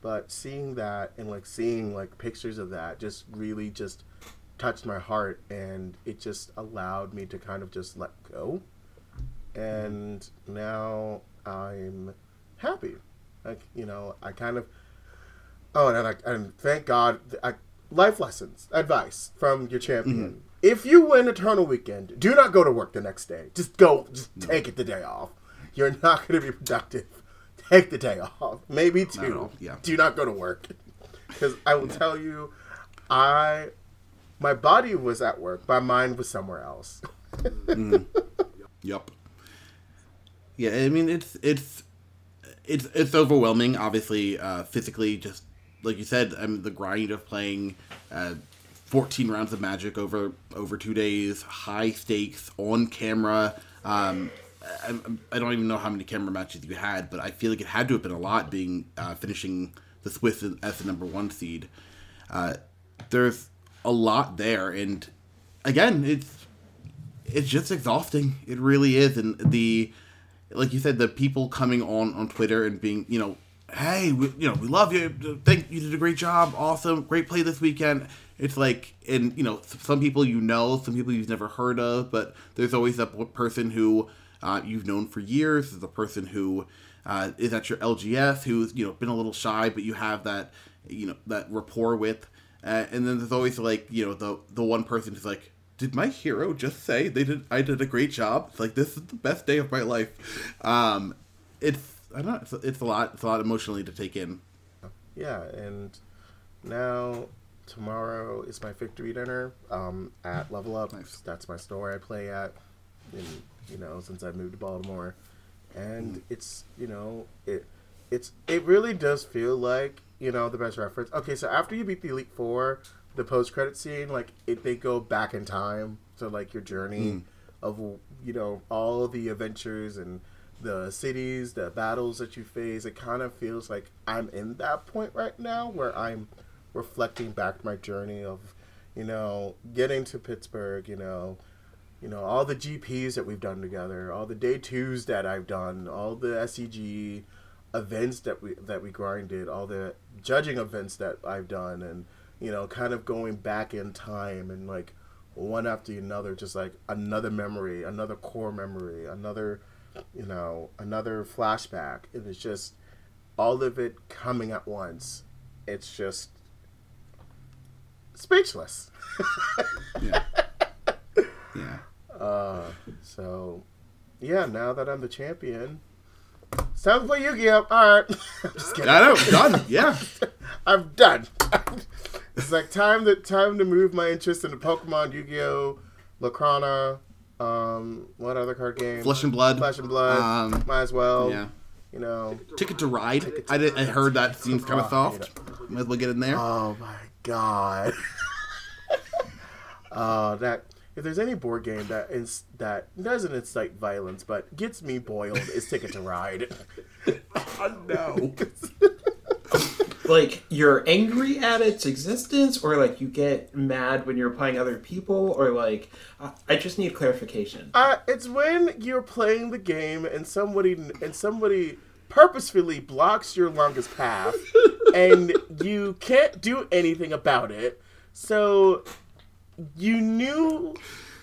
But seeing that and like seeing like pictures of that just really just touched my heart and it just allowed me to kind of just let go. And now i'm happy. Like you know i kind of oh and I, and thank god I, life lessons advice from your champion. If you win eternal weekend do not go to work the next day. Just go just take it the day off. You're not going to be productive. Take the day off. Maybe two. yeah. do not go to work. Because i will tell you i my body was at work my mind was somewhere else Yep. Yeah, I mean it's it's it's it's overwhelming. Obviously, uh, physically, just like you said, I mean the grind of playing uh, fourteen rounds of Magic over over two days, high stakes on camera. Um, I, I don't even know how many camera matches you had, but I feel like it had to have been a lot. Being uh, finishing the Swiss as the number one seed, uh, there's a lot there, and again, it's it's just exhausting. It really is, and the like you said, the people coming on on Twitter and being, you know, hey, we, you know, we love you. thank you did a great job. Awesome, great play this weekend. It's like, and you know, some people you know, some people you've never heard of, but there's always that person who uh, you've known for years. A person who uh, is at your LGS who's you know been a little shy, but you have that you know that rapport with. Uh, and then there's always like you know the the one person who's like, did my hero just say they did I did a great job? It's like this is the best day of my life. Um, it's I don't know. It's, it's a lot. It's a lot emotionally to take in. yeah and now tomorrow is my victory dinner um, at level up Nice. that's my store i play at and you know since i moved to baltimore and it's you know it it's it really does feel like you know the best reference okay so after you beat the elite four the post-credit scene like it, they go back in time to like your journey hmm. of you know all the adventures and the cities, the battles that you face. It kind of feels like I'm in that point right now where I'm reflecting back my journey of, you know, getting to Pittsburgh. You know, you know all the GPs that we've done together, all the day twos that I've done, all the SCG events that we that we grinded, all the judging events that I've done, and you know, kind of going back in time and like one after another, just like another memory, another core memory, another, you know, another flashback, and it's just all of it coming at once. It's just speechless. Yeah. yeah. Uh, so, yeah, now that I'm the champion, it's time to play Yu-Gi-Oh! All right, I'm just kidding. I know. Done. Yeah. I'm done. it's like time to time to move my interest into Pokemon, Yu-Gi-Oh, Lorcana, um, what other card game? Flesh and Blood. Flesh and Blood. Um, Might as well. Yeah. You know. Ticket to Ride. I did. I heard that seems kind of soft. Might as well get in there. Oh my god. Oh, that if there's any board game that is that doesn't incite violence but gets me boiled, is Ticket to Ride. Oh, no. Like you're angry at its existence, or like you get mad when you're playing other people, or like I, I just need clarification. Uh, it's when you're playing the game and somebody and somebody purposefully blocks your longest path, and you can't do anything about it. So you knew,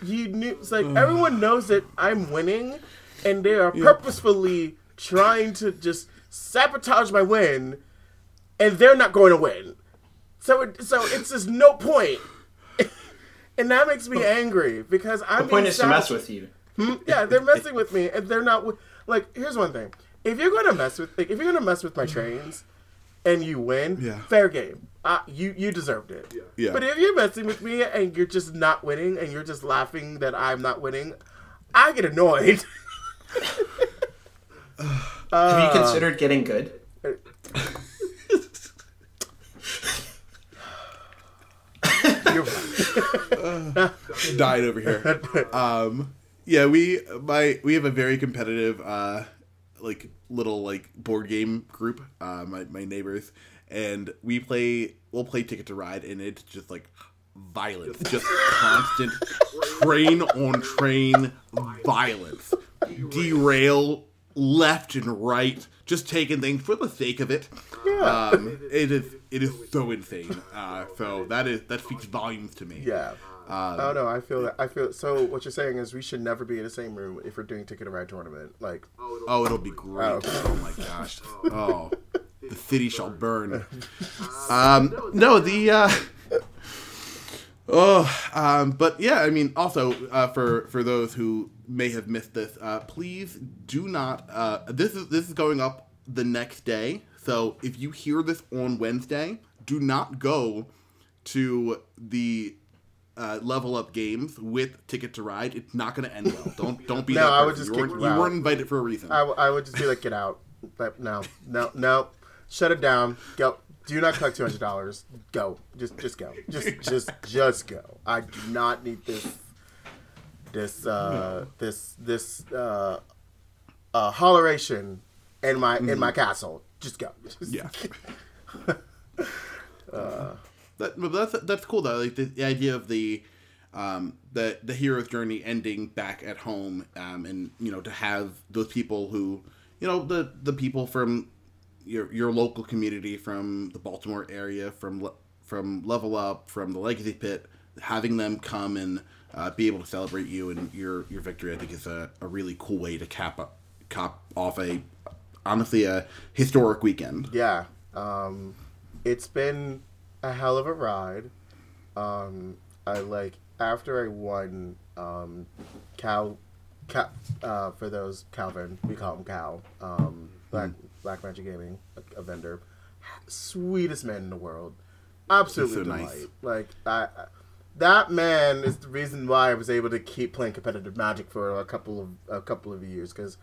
you knew. It's like everyone knows that I'm winning, and they are purposefully trying to just sabotage my win, and they're not going to win. So it, so it's just no point. And that makes me angry because I'm The point being is to mess with you. Hmm? yeah, they're messing with me, and they're not. wi- Like, here's one thing: if you're gonna mess with, like, if you're gonna mess with my trains, and you win, Yeah. fair game. Uh, you you deserved it. Yeah. But if you're messing with me and you're just not winning, and you're just laughing that I'm not winning, I get annoyed. Have Uh. you considered getting good? You're right. died over here. Um, yeah, we my we have a very competitive uh, like little like board game group. Uh, my my neighbors and we play. We'll play Ticket to Ride, and it's just like violence, just constant train on train violence, derail left and right, just taking things for the sake of it. Yeah. Um, it is it is so insane. Uh, so that is that speaks volumes to me. yeah. Um, oh no, I feel that. I feel so. What you're saying is we should never be in the same room if we're doing Ticket to Ride tournament. Like, Oh, it'll be great. Oh. Oh, my gosh. Oh, the city shall burn. Um, no, the. Uh, oh, um, but yeah, I mean, also uh, for for those who may have missed this, uh, please do not. Uh, this is this is going up the next day, so if you hear this on Wednesday, do not go to the. Uh, level up games with Ticket to Ride. It's not going to end well. Don't don't be No, that I would person. just you kick weren't, you you weren't invited for a reason. I, w- I would just be like, get out. But no, no, no. Shut it down. Go. Do not collect two hundred dollars. Go. Just, just go. Just, just, just go. I do not need this, this, uh, this, this, uh, uh, holleration in my in my castle. Just go. Just- Yeah. that, but that's that's cool though. Like the, the idea of the um, the the hero's journey ending back at home, um, and you know to have those people who you know the the people from your your local community, from the Baltimore area, from from Level Up, from the Legacy Pit, having them come and uh, be able to celebrate you and your your victory, I think is a, a really cool way to cap up, cap off a honestly a historic weekend. Yeah. Um, it's been a hell of a ride. Um, I like after I won um, Cal, Cal uh, for those Calvin, we call him Cal, um, Black Magic Gaming, a, a vendor, sweetest man in the world, absolutely so delight. nice. Like I, I- that man is the reason why I was able to keep playing competitive Magic for a couple of a couple of years because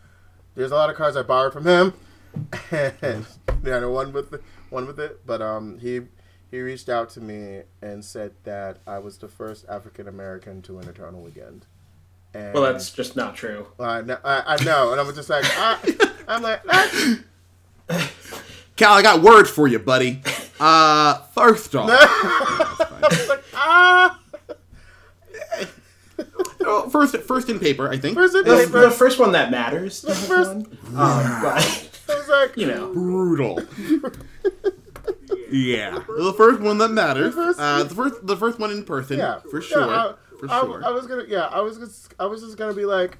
there's a lot of cards I borrowed from him, and yeah, no one with the, one with it. But um, he he reached out to me and said that I was the first African American to win a tournament weekend, And, Well, that's just not true. I know, I, I know, and I was just like, I, I'm like, ah. Cal, I got words for you, buddy. Uh, first off, like, ah. oh, first, first in paper, I think. First in The, paper. the first one that matters. The first- one. Um, but I you know, brutal. yeah, the first one that matters. first- Uh, the first, the first one in person, yeah, for yeah, sure, I, for I- sure. I, was gonna, yeah, I was, just, I was just gonna be like,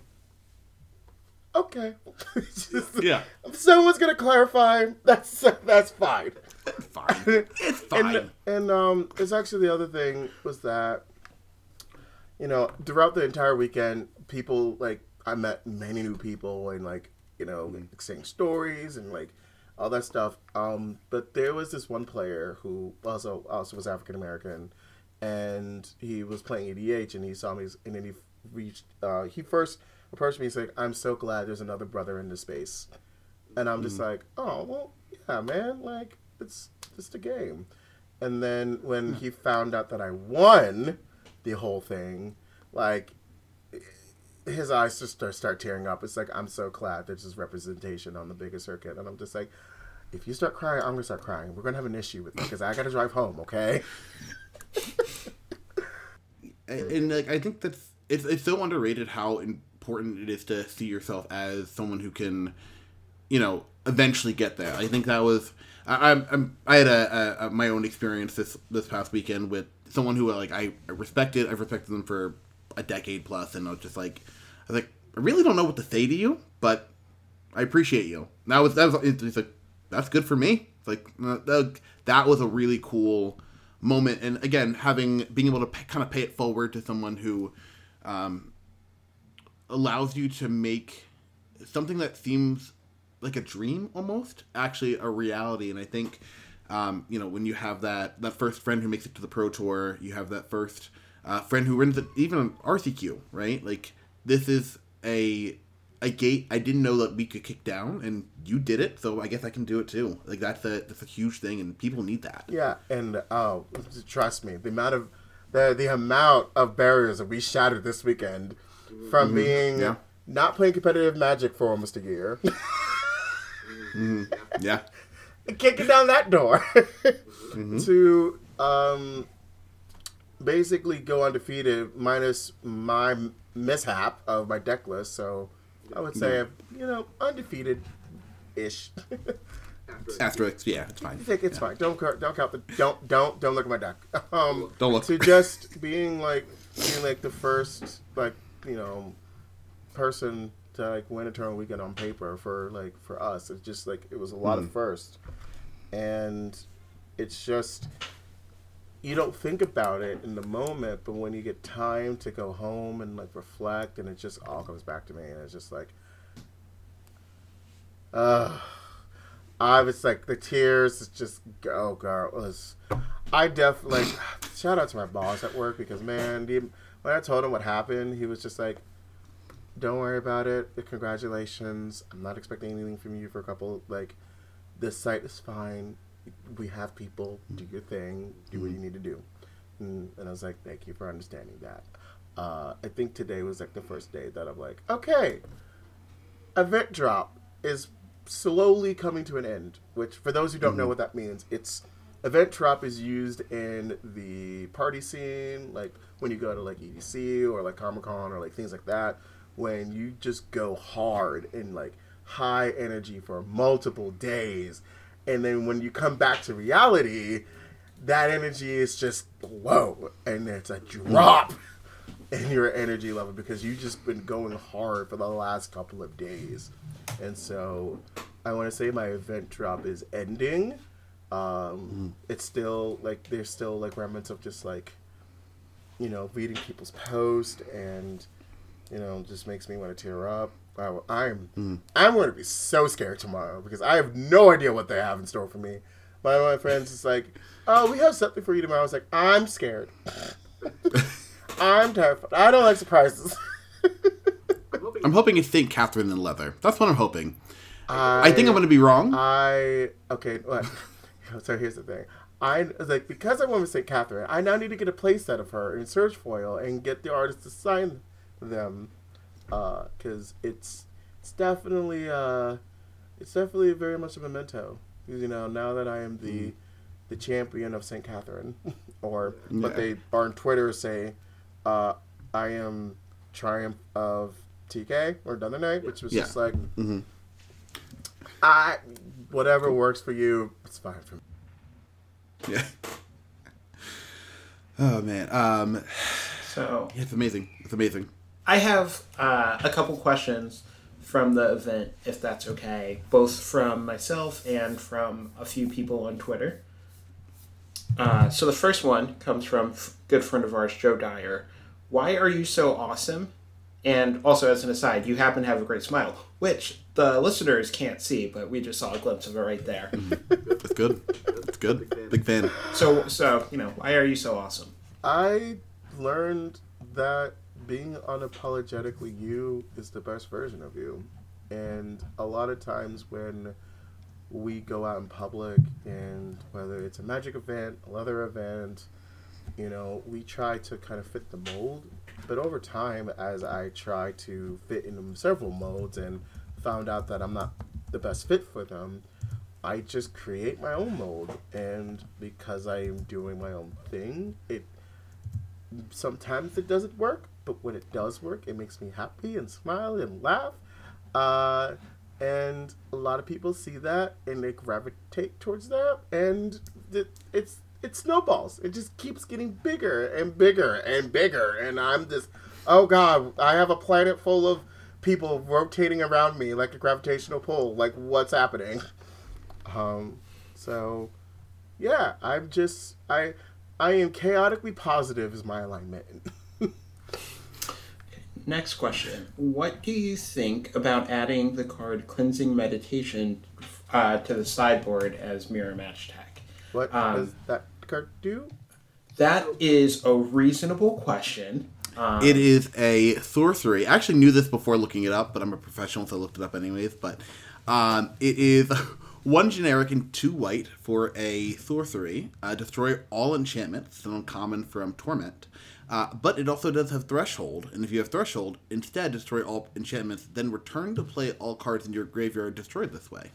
okay, Just- yeah, someone's gonna clarify. That's that's fine. fine. It's fine. And, and um, it's actually the other thing was that, you know, throughout the entire weekend, people like I met many new people and like you know exchange stories and like all that stuff. Um, but there was this one player who also also was African American, and he was playing EDH and he saw me and then he reached. Uh, he first approached me. He's like, "I'm so glad there's another brother in this space," and I'm just mm. like, "Oh well, yeah, man. Like it's just a game." And then when hmm. he found out that I won the whole thing, like his eyes just start, start tearing up. It's like I'm so glad there's this representation on the bigger circuit, and I'm just like, if you start crying, I'm gonna start crying. We're gonna have an issue with it because I gotta drive home. Okay. and, and, like I think that's it's it's so underrated how important it is to see yourself as someone who can, you know, eventually get there. I think that was I, I'm, I had a, a, a my own experience this this past weekend with someone who like I, I respected I've respected them for a decade plus, and I was just like I was like I really don't know what to say to you, but I appreciate you. And that was that was it's, it's like that's good for me. It's like uh, that, that was a really cool moment, and again, having being able to p- kind of pay it forward to someone who um, allows you to make something that seems like a dream almost actually a reality. And I think um, you know when you have that that first friend who makes it to the pro tour, you have that first uh, friend who wins it, even on RCQ, right? Like this is a a gate I didn't know that we could kick down, and you did it, so I guess I can do it too. Like that's a that's a huge thing, and people need that. Yeah, and oh, trust me, the amount of the the amount of barriers that we shattered this weekend from being Yeah. not playing competitive Magic for almost a year, Yeah, kicking down that door, to um, basically go undefeated minus my mishap of my deck list. So I would say, you know, undefeated ish. asterisks. Yeah, it's fine. It's fine. Don't don't count the don't don't don't look at my deck. Um, Don't look. to just being like being like the first like you know person to like win a tournament weekend on paper for like for us. It's just like it was a lot of first, and it's just you don't think about it in the moment, but when you get time to go home and like reflect, and it just all comes back to me, and it's just like, uh I was like the tears it's just oh god it was I definitely like shout out to my boss at work because man the, when I told him what happened. He was just like don't worry about it. Congratulations. I'm not expecting anything from you for a couple like this site is fine. We have people. Do your thing. Do what you mm-hmm. need to do. And, and I was like thank you for understanding that. Uh, I think today was like the first day that I'm like okay event drop is slowly coming to an end. Which, for those who don't know mm-hmm. what that means, it's event drop is used in the party scene, like when you go to like EDC or like Comic Con or like things like that. When you just go hard and like high energy for multiple days, and then when you come back to reality, that energy is just low, and it's a drop in your energy level because you've just been going hard for the last couple of days. And so I want to say my event drop is ending. Um, It's still like there's still like remnants of just like, you know, reading people's posts and, you know, just makes me want to tear up. I, I'm hmm. I'm going to be so scared tomorrow because I have no idea what they have in store for me. One of my friends is like, "Oh, we have something for you tomorrow." I was like, "I'm scared." I'm terrified. I don't like surprises. I'm hoping it's St. Katherine in leather. That's what I'm hoping. I, I think I'm going to be wrong. I okay. What? so here's the thing. I like because I went with St. Katherine. I now need to get a playset of her in Surge Foil and get the artist to sign them. because it's it's definitely uh, it's definitely very much a memento. 'Cause, You know, now that I am the the champion of St. Katherine, or what Yeah. they on Twitter say, uh, I am triumph of TK or Night, which was Yeah. just like, Mhm. I whatever works for you, it's fine for me. Yeah. Oh man, um, So yeah, it's amazing. It's amazing. I have uh, a couple questions from the event, if that's okay, both from myself and from a few people on Twitter. Uh, so the first one comes from f- good friend of ours, Joe Dyer. Why are you so awesome? And also, as an aside, you happen to have a great smile, which the listeners can't see, but we just saw a glimpse of it right there. That's good. It's good. Big fan. so, so you know, why are you so awesome? I learned that being unapologetically you is the best version of you. And a lot of times when we go out in public and whether it's a magic event, a leather event, you know, we try to kind of fit the mold. But over time, as I try to fit in several molds and found out that I'm not the best fit for them, I just create my own mold. And because I am doing my own thing, it sometimes it doesn't work, but when it does work, it makes me happy and smile and laugh. Uh, and a lot of people see that and they gravitate towards that, and it, it's it snowballs. It just keeps getting bigger and bigger and bigger, and I'm just, oh god, I have a planet full of people rotating around me like a gravitational pull. Like what's happening? Um, so yeah, I'm just I I am chaotically positive is my alignment. Next question. What do you think about adding the card Cleansing Meditation uh, to the sideboard as mirror match tech? what Um, does that card do? That is a reasonable question. Um, It is a sorcery. I actually knew this before looking it up, but I'm a professional, so I looked it up anyways. But um, it is one generic and two white for a sorcery. Uh, destroy all enchantments, an uncommon from Torment. Uh, but it also does have Threshold, and if you have Threshold, instead destroy all enchantments, then return to play all cards in your graveyard destroyed this way.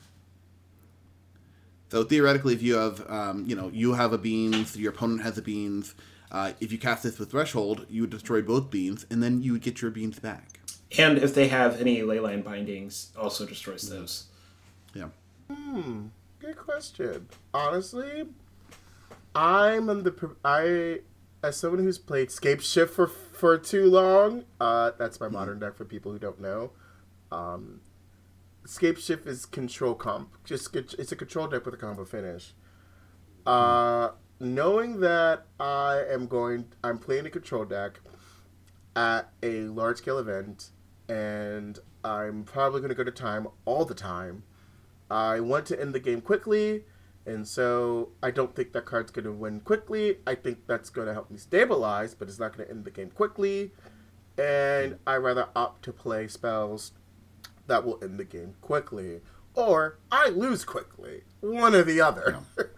So theoretically, if you have, um, you know, you have a beans, your opponent has a beans. Uh, if you cast this with threshold, you would destroy both beans, and then you would get your beans back. and if they have any leyline bindings, also destroys those. Yeah. Good question. Honestly, I'm in the I as someone who's played Scapeshift for for too long. Uh, that's my modern deck for people who don't know. Um, Scapeshift is control comp. Just it's a control deck with a combo finish. Uh, knowing that I am going, I'm playing a control deck at a large scale event, and I'm probably going to go to time all the time. I want to end the game quickly, and so I don't think that card's going to win quickly. I think that's going to help me stabilize, but it's not going to end the game quickly. And I rather opt to play spells that will end the game quickly, or I lose quickly. One or the other.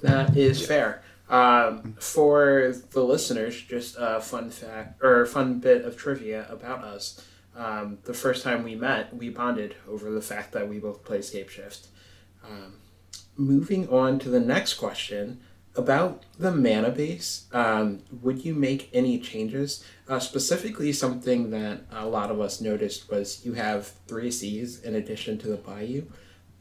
That is fair. Um, for the listeners, just a fun fact or fun bit of trivia about us. Um, the first time we met, we bonded over the fact that we both play Scapeshift. Um, moving on to the next question about the mana base. Um, would you make any changes? Uh, specifically, something that a lot of us noticed was you have three Seas in addition to the Bayou.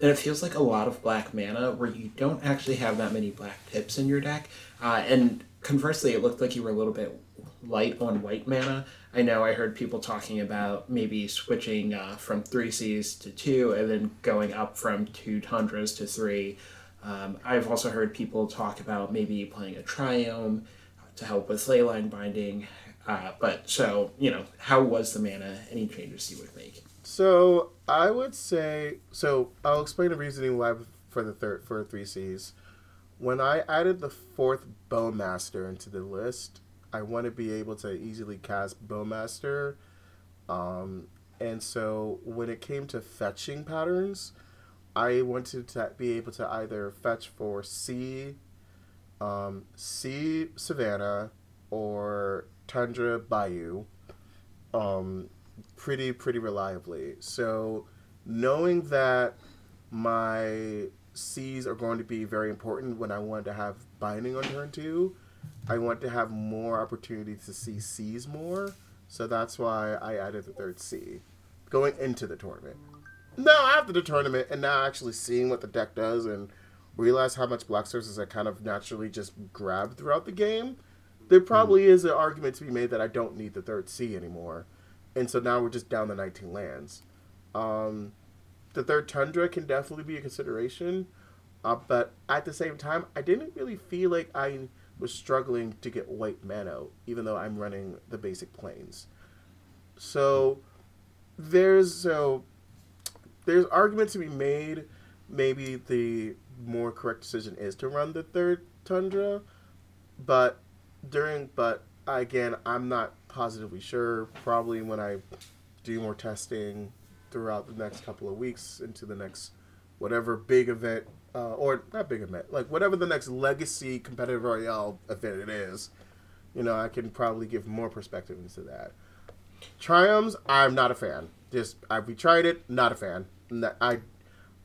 And it feels like a lot of black mana where you don't actually have that many black pips in your deck. Uh, and conversely, it looked like you were a little bit light on white mana. I know I heard people talking about maybe switching uh, from three Seas to two and then going up from two Tundras to three. Um, I've also heard people talk about maybe playing a Triome to help with leyline binding. Uh, but so, you know, how was the mana? Any changes you would make? So I would say so. I'll explain the reasoning why for the third for three Seas. When I added the fourth Bowmaster into the list, I want to be able to easily cast Bowmaster, um, and so when it came to fetching patterns, I wanted to be able to either fetch for Sea, um, Sea Savannah, or Tundra Bayou um, pretty pretty reliably. So knowing that my Seas are going to be very important when I want to have binding on turn two, I want to have more opportunity to see Seas more. So that's why I added the third Sea going into the tournament. Now after the tournament and now actually seeing what the deck does and realize how much black sources I kind of naturally just grab throughout the game, there probably is an argument to be made that I don't need the third C anymore. And so now we're just down the 19 lands. Um, the third Tundra can definitely be a consideration. Uh, but at the same time, I didn't really feel like I was struggling to get white mana, even though I'm running the basic Plains. So there's so there's argument to be made. Maybe the more correct decision is to run the third Tundra, but during but again, I'm not positively sure. Probably when I do more testing throughout the next couple of weeks into the next whatever big event uh, or not big event, like whatever the next legacy competitive royale event it is, you know, I can probably give more perspective into that. Triumphs, I'm not a fan. Just I've tried it, not a fan. I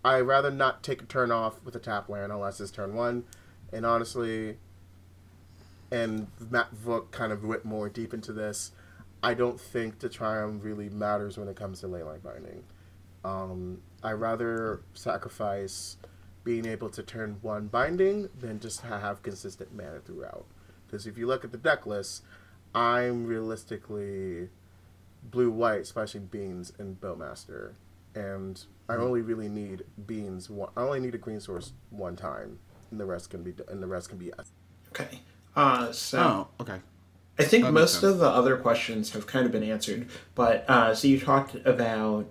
I rather not take a turn off with a tap land unless it's turn one, and honestly, and Matt Vuk kind of went more deep into this. I don't think the triumph really matters when it comes to leyline binding. Um, I rather sacrifice being able to turn one binding than just have consistent mana throughout. Because if you look at the deck list, I'm realistically blue white, splashing beans and bowmaster, and I only really need beans. One, I only need a green source one time, and the rest can be and the rest can be. Okay. Uh, so Oh, okay. I think That most of the other questions have kind of been answered, but uh, so you talked about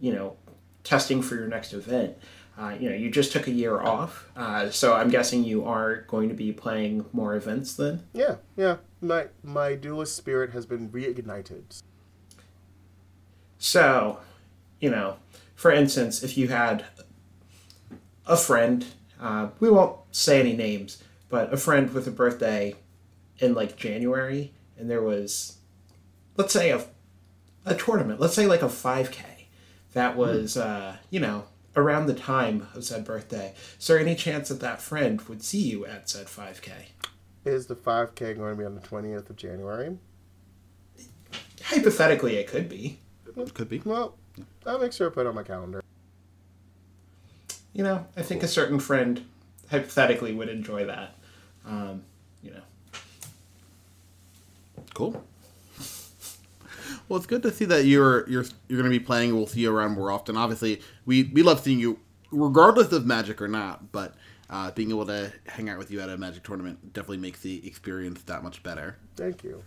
you know testing for your next event. Uh, you know, you just took a year off, uh, so I'm guessing you are going to be playing more events then. Yeah, yeah. My my duelist spirit has been reignited. So, you know, for instance, if you had a friend, uh, we won't say any names, but a friend with a birthday in like January, and there was, let's say, a, a tournament, let's say like a 5K, that was, uh, you know, around the time of said birthday. Is there any chance that that friend would see you at said 5K? Is the 5K going to be on the 20th of January? Hypothetically, it could be. Could be. Well, I'll make sure I put it on my calendar. you know, I think a certain friend hypothetically would enjoy that. Um, you know, Cool. Well, it's good to see that you're you're you're going to be playing. We'll see you around more often. Obviously, we we love seeing you, regardless of Magic or not. But uh, being able to hang out with you at a Magic tournament definitely makes the experience that much better. Thank you.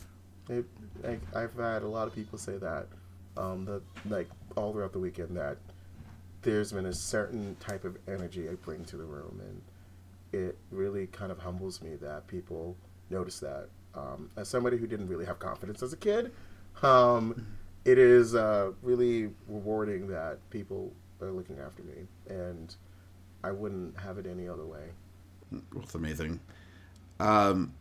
It, I, I've had a lot of people say that, um, the like all throughout the weekend that there's been a certain type of energy I bring to the room, and it really kind of humbles me that people notice that. Um, as somebody who didn't really have confidence as a kid, um, it is uh, really rewarding that people are looking after me, and I wouldn't have it any other way. It's amazing. Um,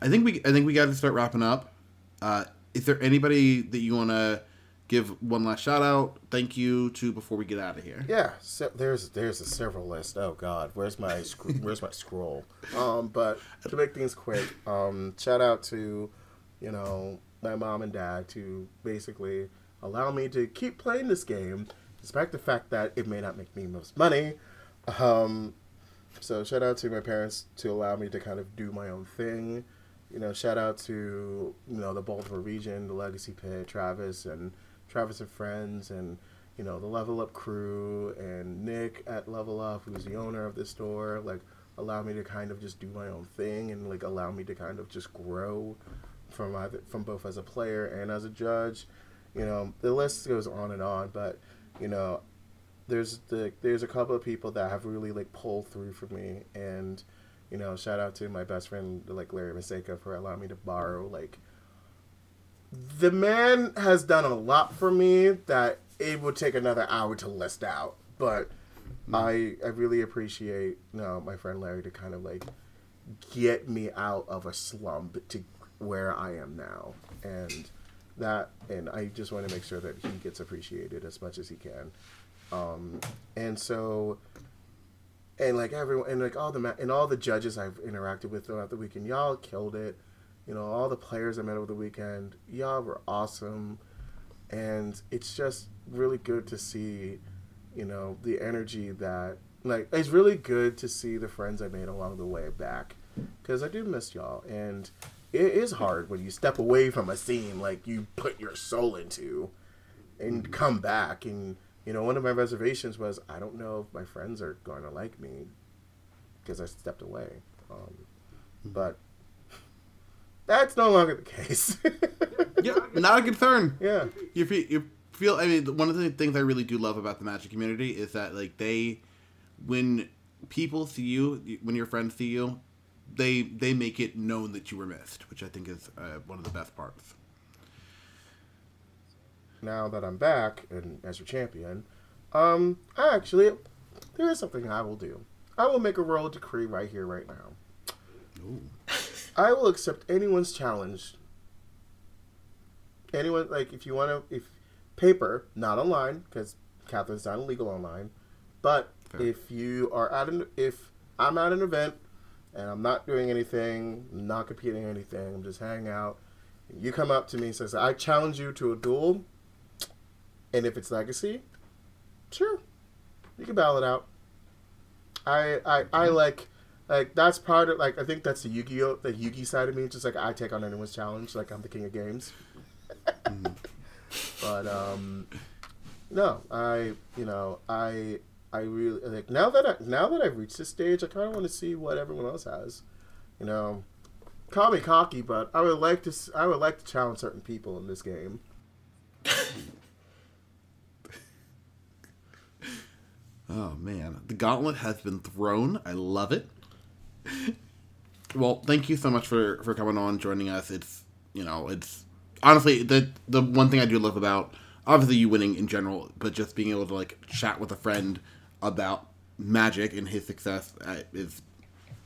I think we I think we got to start wrapping up. Uh, is there anybody that you want to give one last shout out, thank you to before we get out of here? Yeah, so there's there's a several list. Oh God, where's my sc- where's my scroll? Um, but to make things quick, um, shout out to, you know, my mom and dad to basically allow me to keep playing this game, despite the fact that it may not make me most money. Um, so shout out to my parents to allow me to kind of do my own thing. You know, shout out to you know the Baltimore region, the Legacy Pit, Travis and Travis and friends, and you know the Level Up crew and Nick at Level Up, who's the owner of the store. Like, allow me to kind of just do my own thing and like allow me to kind of just grow from either from both as a player and as a judge. You know, the list goes on and on, but you know, there's the there's a couple of people that have really like pulled through for me and you know shout out to my best friend like larry Maseka for allowing me to borrow like the man has done a lot for me that it would take another hour to list out but i i really appreciate you know, my friend larry to kind of like get me out of a slump to where i am now and that, and I just want to make sure that he gets appreciated as much as he can. Um, and so, and like everyone, and like all the ma- and all the judges I've interacted with throughout the weekend, y'all killed it. You know, all the players I met over the weekend, y'all were awesome, and it's just really good to see, you know, the energy that like it's really good to see the friends I made along the way back, because I do miss y'all, and it is hard when you step away from a scene like you put your soul into, and come back and you know, one of my reservations was I don't know if my friends are going to like me because I stepped away. Um, but that's no longer the case. yeah, not a concern. Yeah. You feel, you feel. I mean, one of the things I really do love about the Magic community is that like they, when people see you, when your friends see you, they they make it known that you were missed, which I think is uh, one of the best parts now that I'm back and as your champion, um, I actually there is something I will do. I will make a royal decree right here, right now. Ooh. I will accept anyone's challenge. Anyone like if you want to if paper, not online because Katherine's not illegal online, but Fair. if you are at an if I'm at an event and I'm not doing anything, not competing anything, I'm just hanging out. You come up to me and says, "I challenge you to a duel." And if it's legacy, sure, you can battle it out. I I, I like like that's part of like I think that's the Yu-Gi-Oh the Yugi side of me. Just like I take on anyone's challenge, like I'm the king of games. mm. But um, no, I you know I I really like now that I now that I've reached this stage, I kind of want to see what everyone else has. You know, call me cocky, but I would like to I would like to challenge certain people in this game. Oh man, the gauntlet has been thrown. I love it. well, thank you so much for for coming on, joining us. It's you know, it's honestly the the one thing I do love about obviously you winning in general, but just being able to like chat with a friend about magic and his success uh, is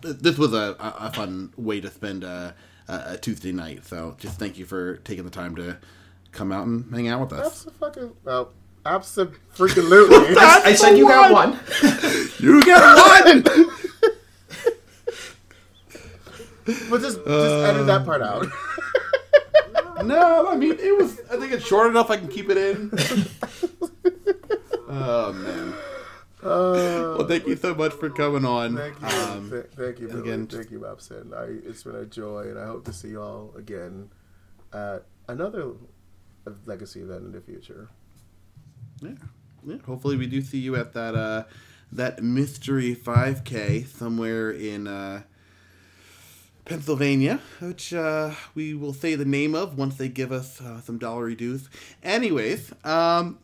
this was a, a fun way to spend a, a, Tuesday night. So just thank you for taking the time to come out and hang out with us. That's fucking well. Absolutely. I, I said you got one. you got one. but just just uh, edit that part out. no, I mean it was. I think it's short enough. I can keep it in. oh man. Uh, well, thank you so much for coming on. Thank you, um, th- thank you, again. Thank you, Babson. I, it's been a joy, and I hope to see you all again at another legacy event in the future. Yeah. Yeah. Hopefully we do see you at that uh that mystery 5K somewhere in uh Pennsylvania, which uh, we will say the name of once they give us uh, some dollary dues. Anyways, um,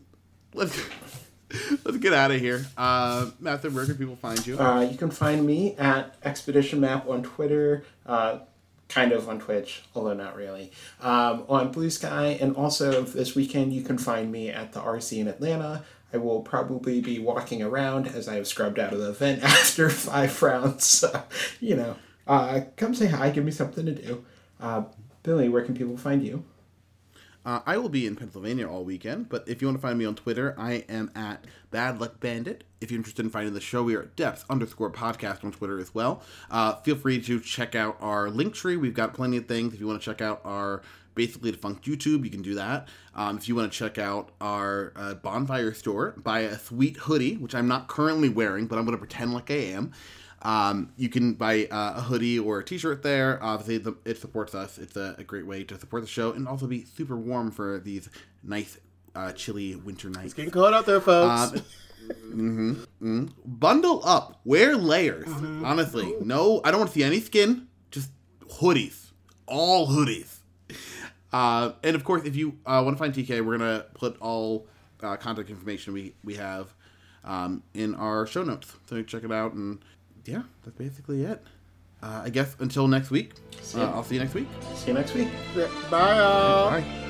let's let's get out of here. Uh, Matthew, where can people find you? Uh, you can find me at Expedition Map on Twitter. Uh, kind of on Twitch, although not really, um, on Blue Sky. And also this weekend, you can find me at the RC in Atlanta. I will probably be walking around as I have scrubbed out of the event after five rounds. So, you know, uh, come say hi, give me something to do. Uh, Billy, where can people find you? Uh, I will be in Pennsylvania all weekend, but if you want to find me on Twitter, I am at Bad Luck Bandit. If you're interested in finding the show, we are at Depths underscore podcast on Twitter as well. Uh, feel free to check out our link tree. We've got plenty of things. If you want to check out our basically defunct YouTube, you can do that. Um, if you want to check out our uh, bonfire store, buy a sweet hoodie, which I'm not currently wearing, but I'm going to pretend like I am. Um, you can buy uh, a hoodie or a T-shirt there. Obviously, the, it supports us. It's a, a, great way to support the show and also be super warm for these nice, uh, chilly winter nights. It's getting cold out there, folks. Um, mm-hmm, mm-hmm. Bundle up. Wear layers. Mm-hmm. Honestly, no, I don't want to see any skin. Just hoodies. All hoodies. Uh, and of course, if you uh, want to find TK, we're gonna put all uh, contact information we we have um, in our show notes. So check it out and yeah, that's basically it. Uh, I guess until next week. Uh, I'll see you next week. See you next week. Bye, y'all.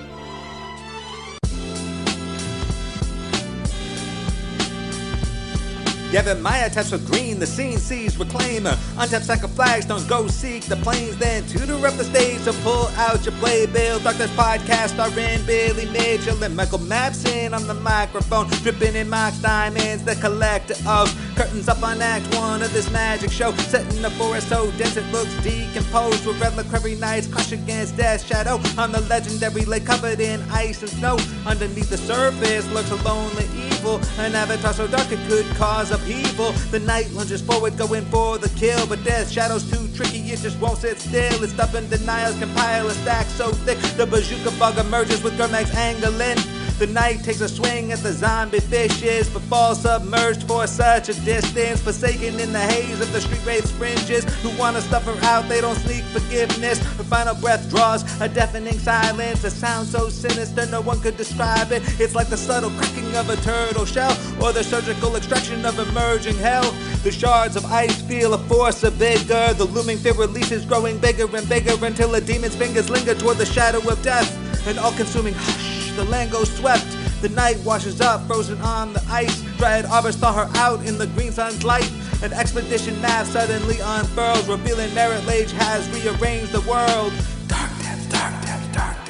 Bye. Maya taps with green, the scene sees reclaim. Untap sack of flagstones, go seek the planes, then tutor up the stage to pull out your playbill. Doctor's podcast starring Billy Mitchell and Michael Mapson on the microphone, dripping in Mox Diamonds, the collector of curtains up on Act One of this magic show. Set in the forest so dense it looks decomposed, with reliquary knights crush against death shadow on the legendary lake covered in ice and snow. Underneath the surface lurks a lonely evil, an avatar so dark it could cause upheaval. The night lunges forward, going for the kill, but Death's shadow's too tricky, it just won't sit still. Its stubborn denials compile a stack so thick, the bazooka bug emerges with Gurmag's angling. The knight takes a swing at the zombie fishes, but falls submerged for such a distance. Forsaken in the haze of the street wraith's fringes, who wanna stuff her out, they don't sneak forgiveness. Her final breath draws a deafening silence, a sound so sinister no one could describe it. It's like the subtle cracking of a turtle shell, or the surgical extraction of emerging hell. The shards of ice feel a force of vigor. The looming fear releases, growing bigger and bigger until a demon's fingers linger toward the shadow of death. An all-consuming hush the land goes swept. The night washes up, frozen on the ice. Red arbors thaw her out in the green sun's light. An expedition map suddenly unfurls, revealing Marit Lage has rearranged the world. Dark depths, dark depths, dark.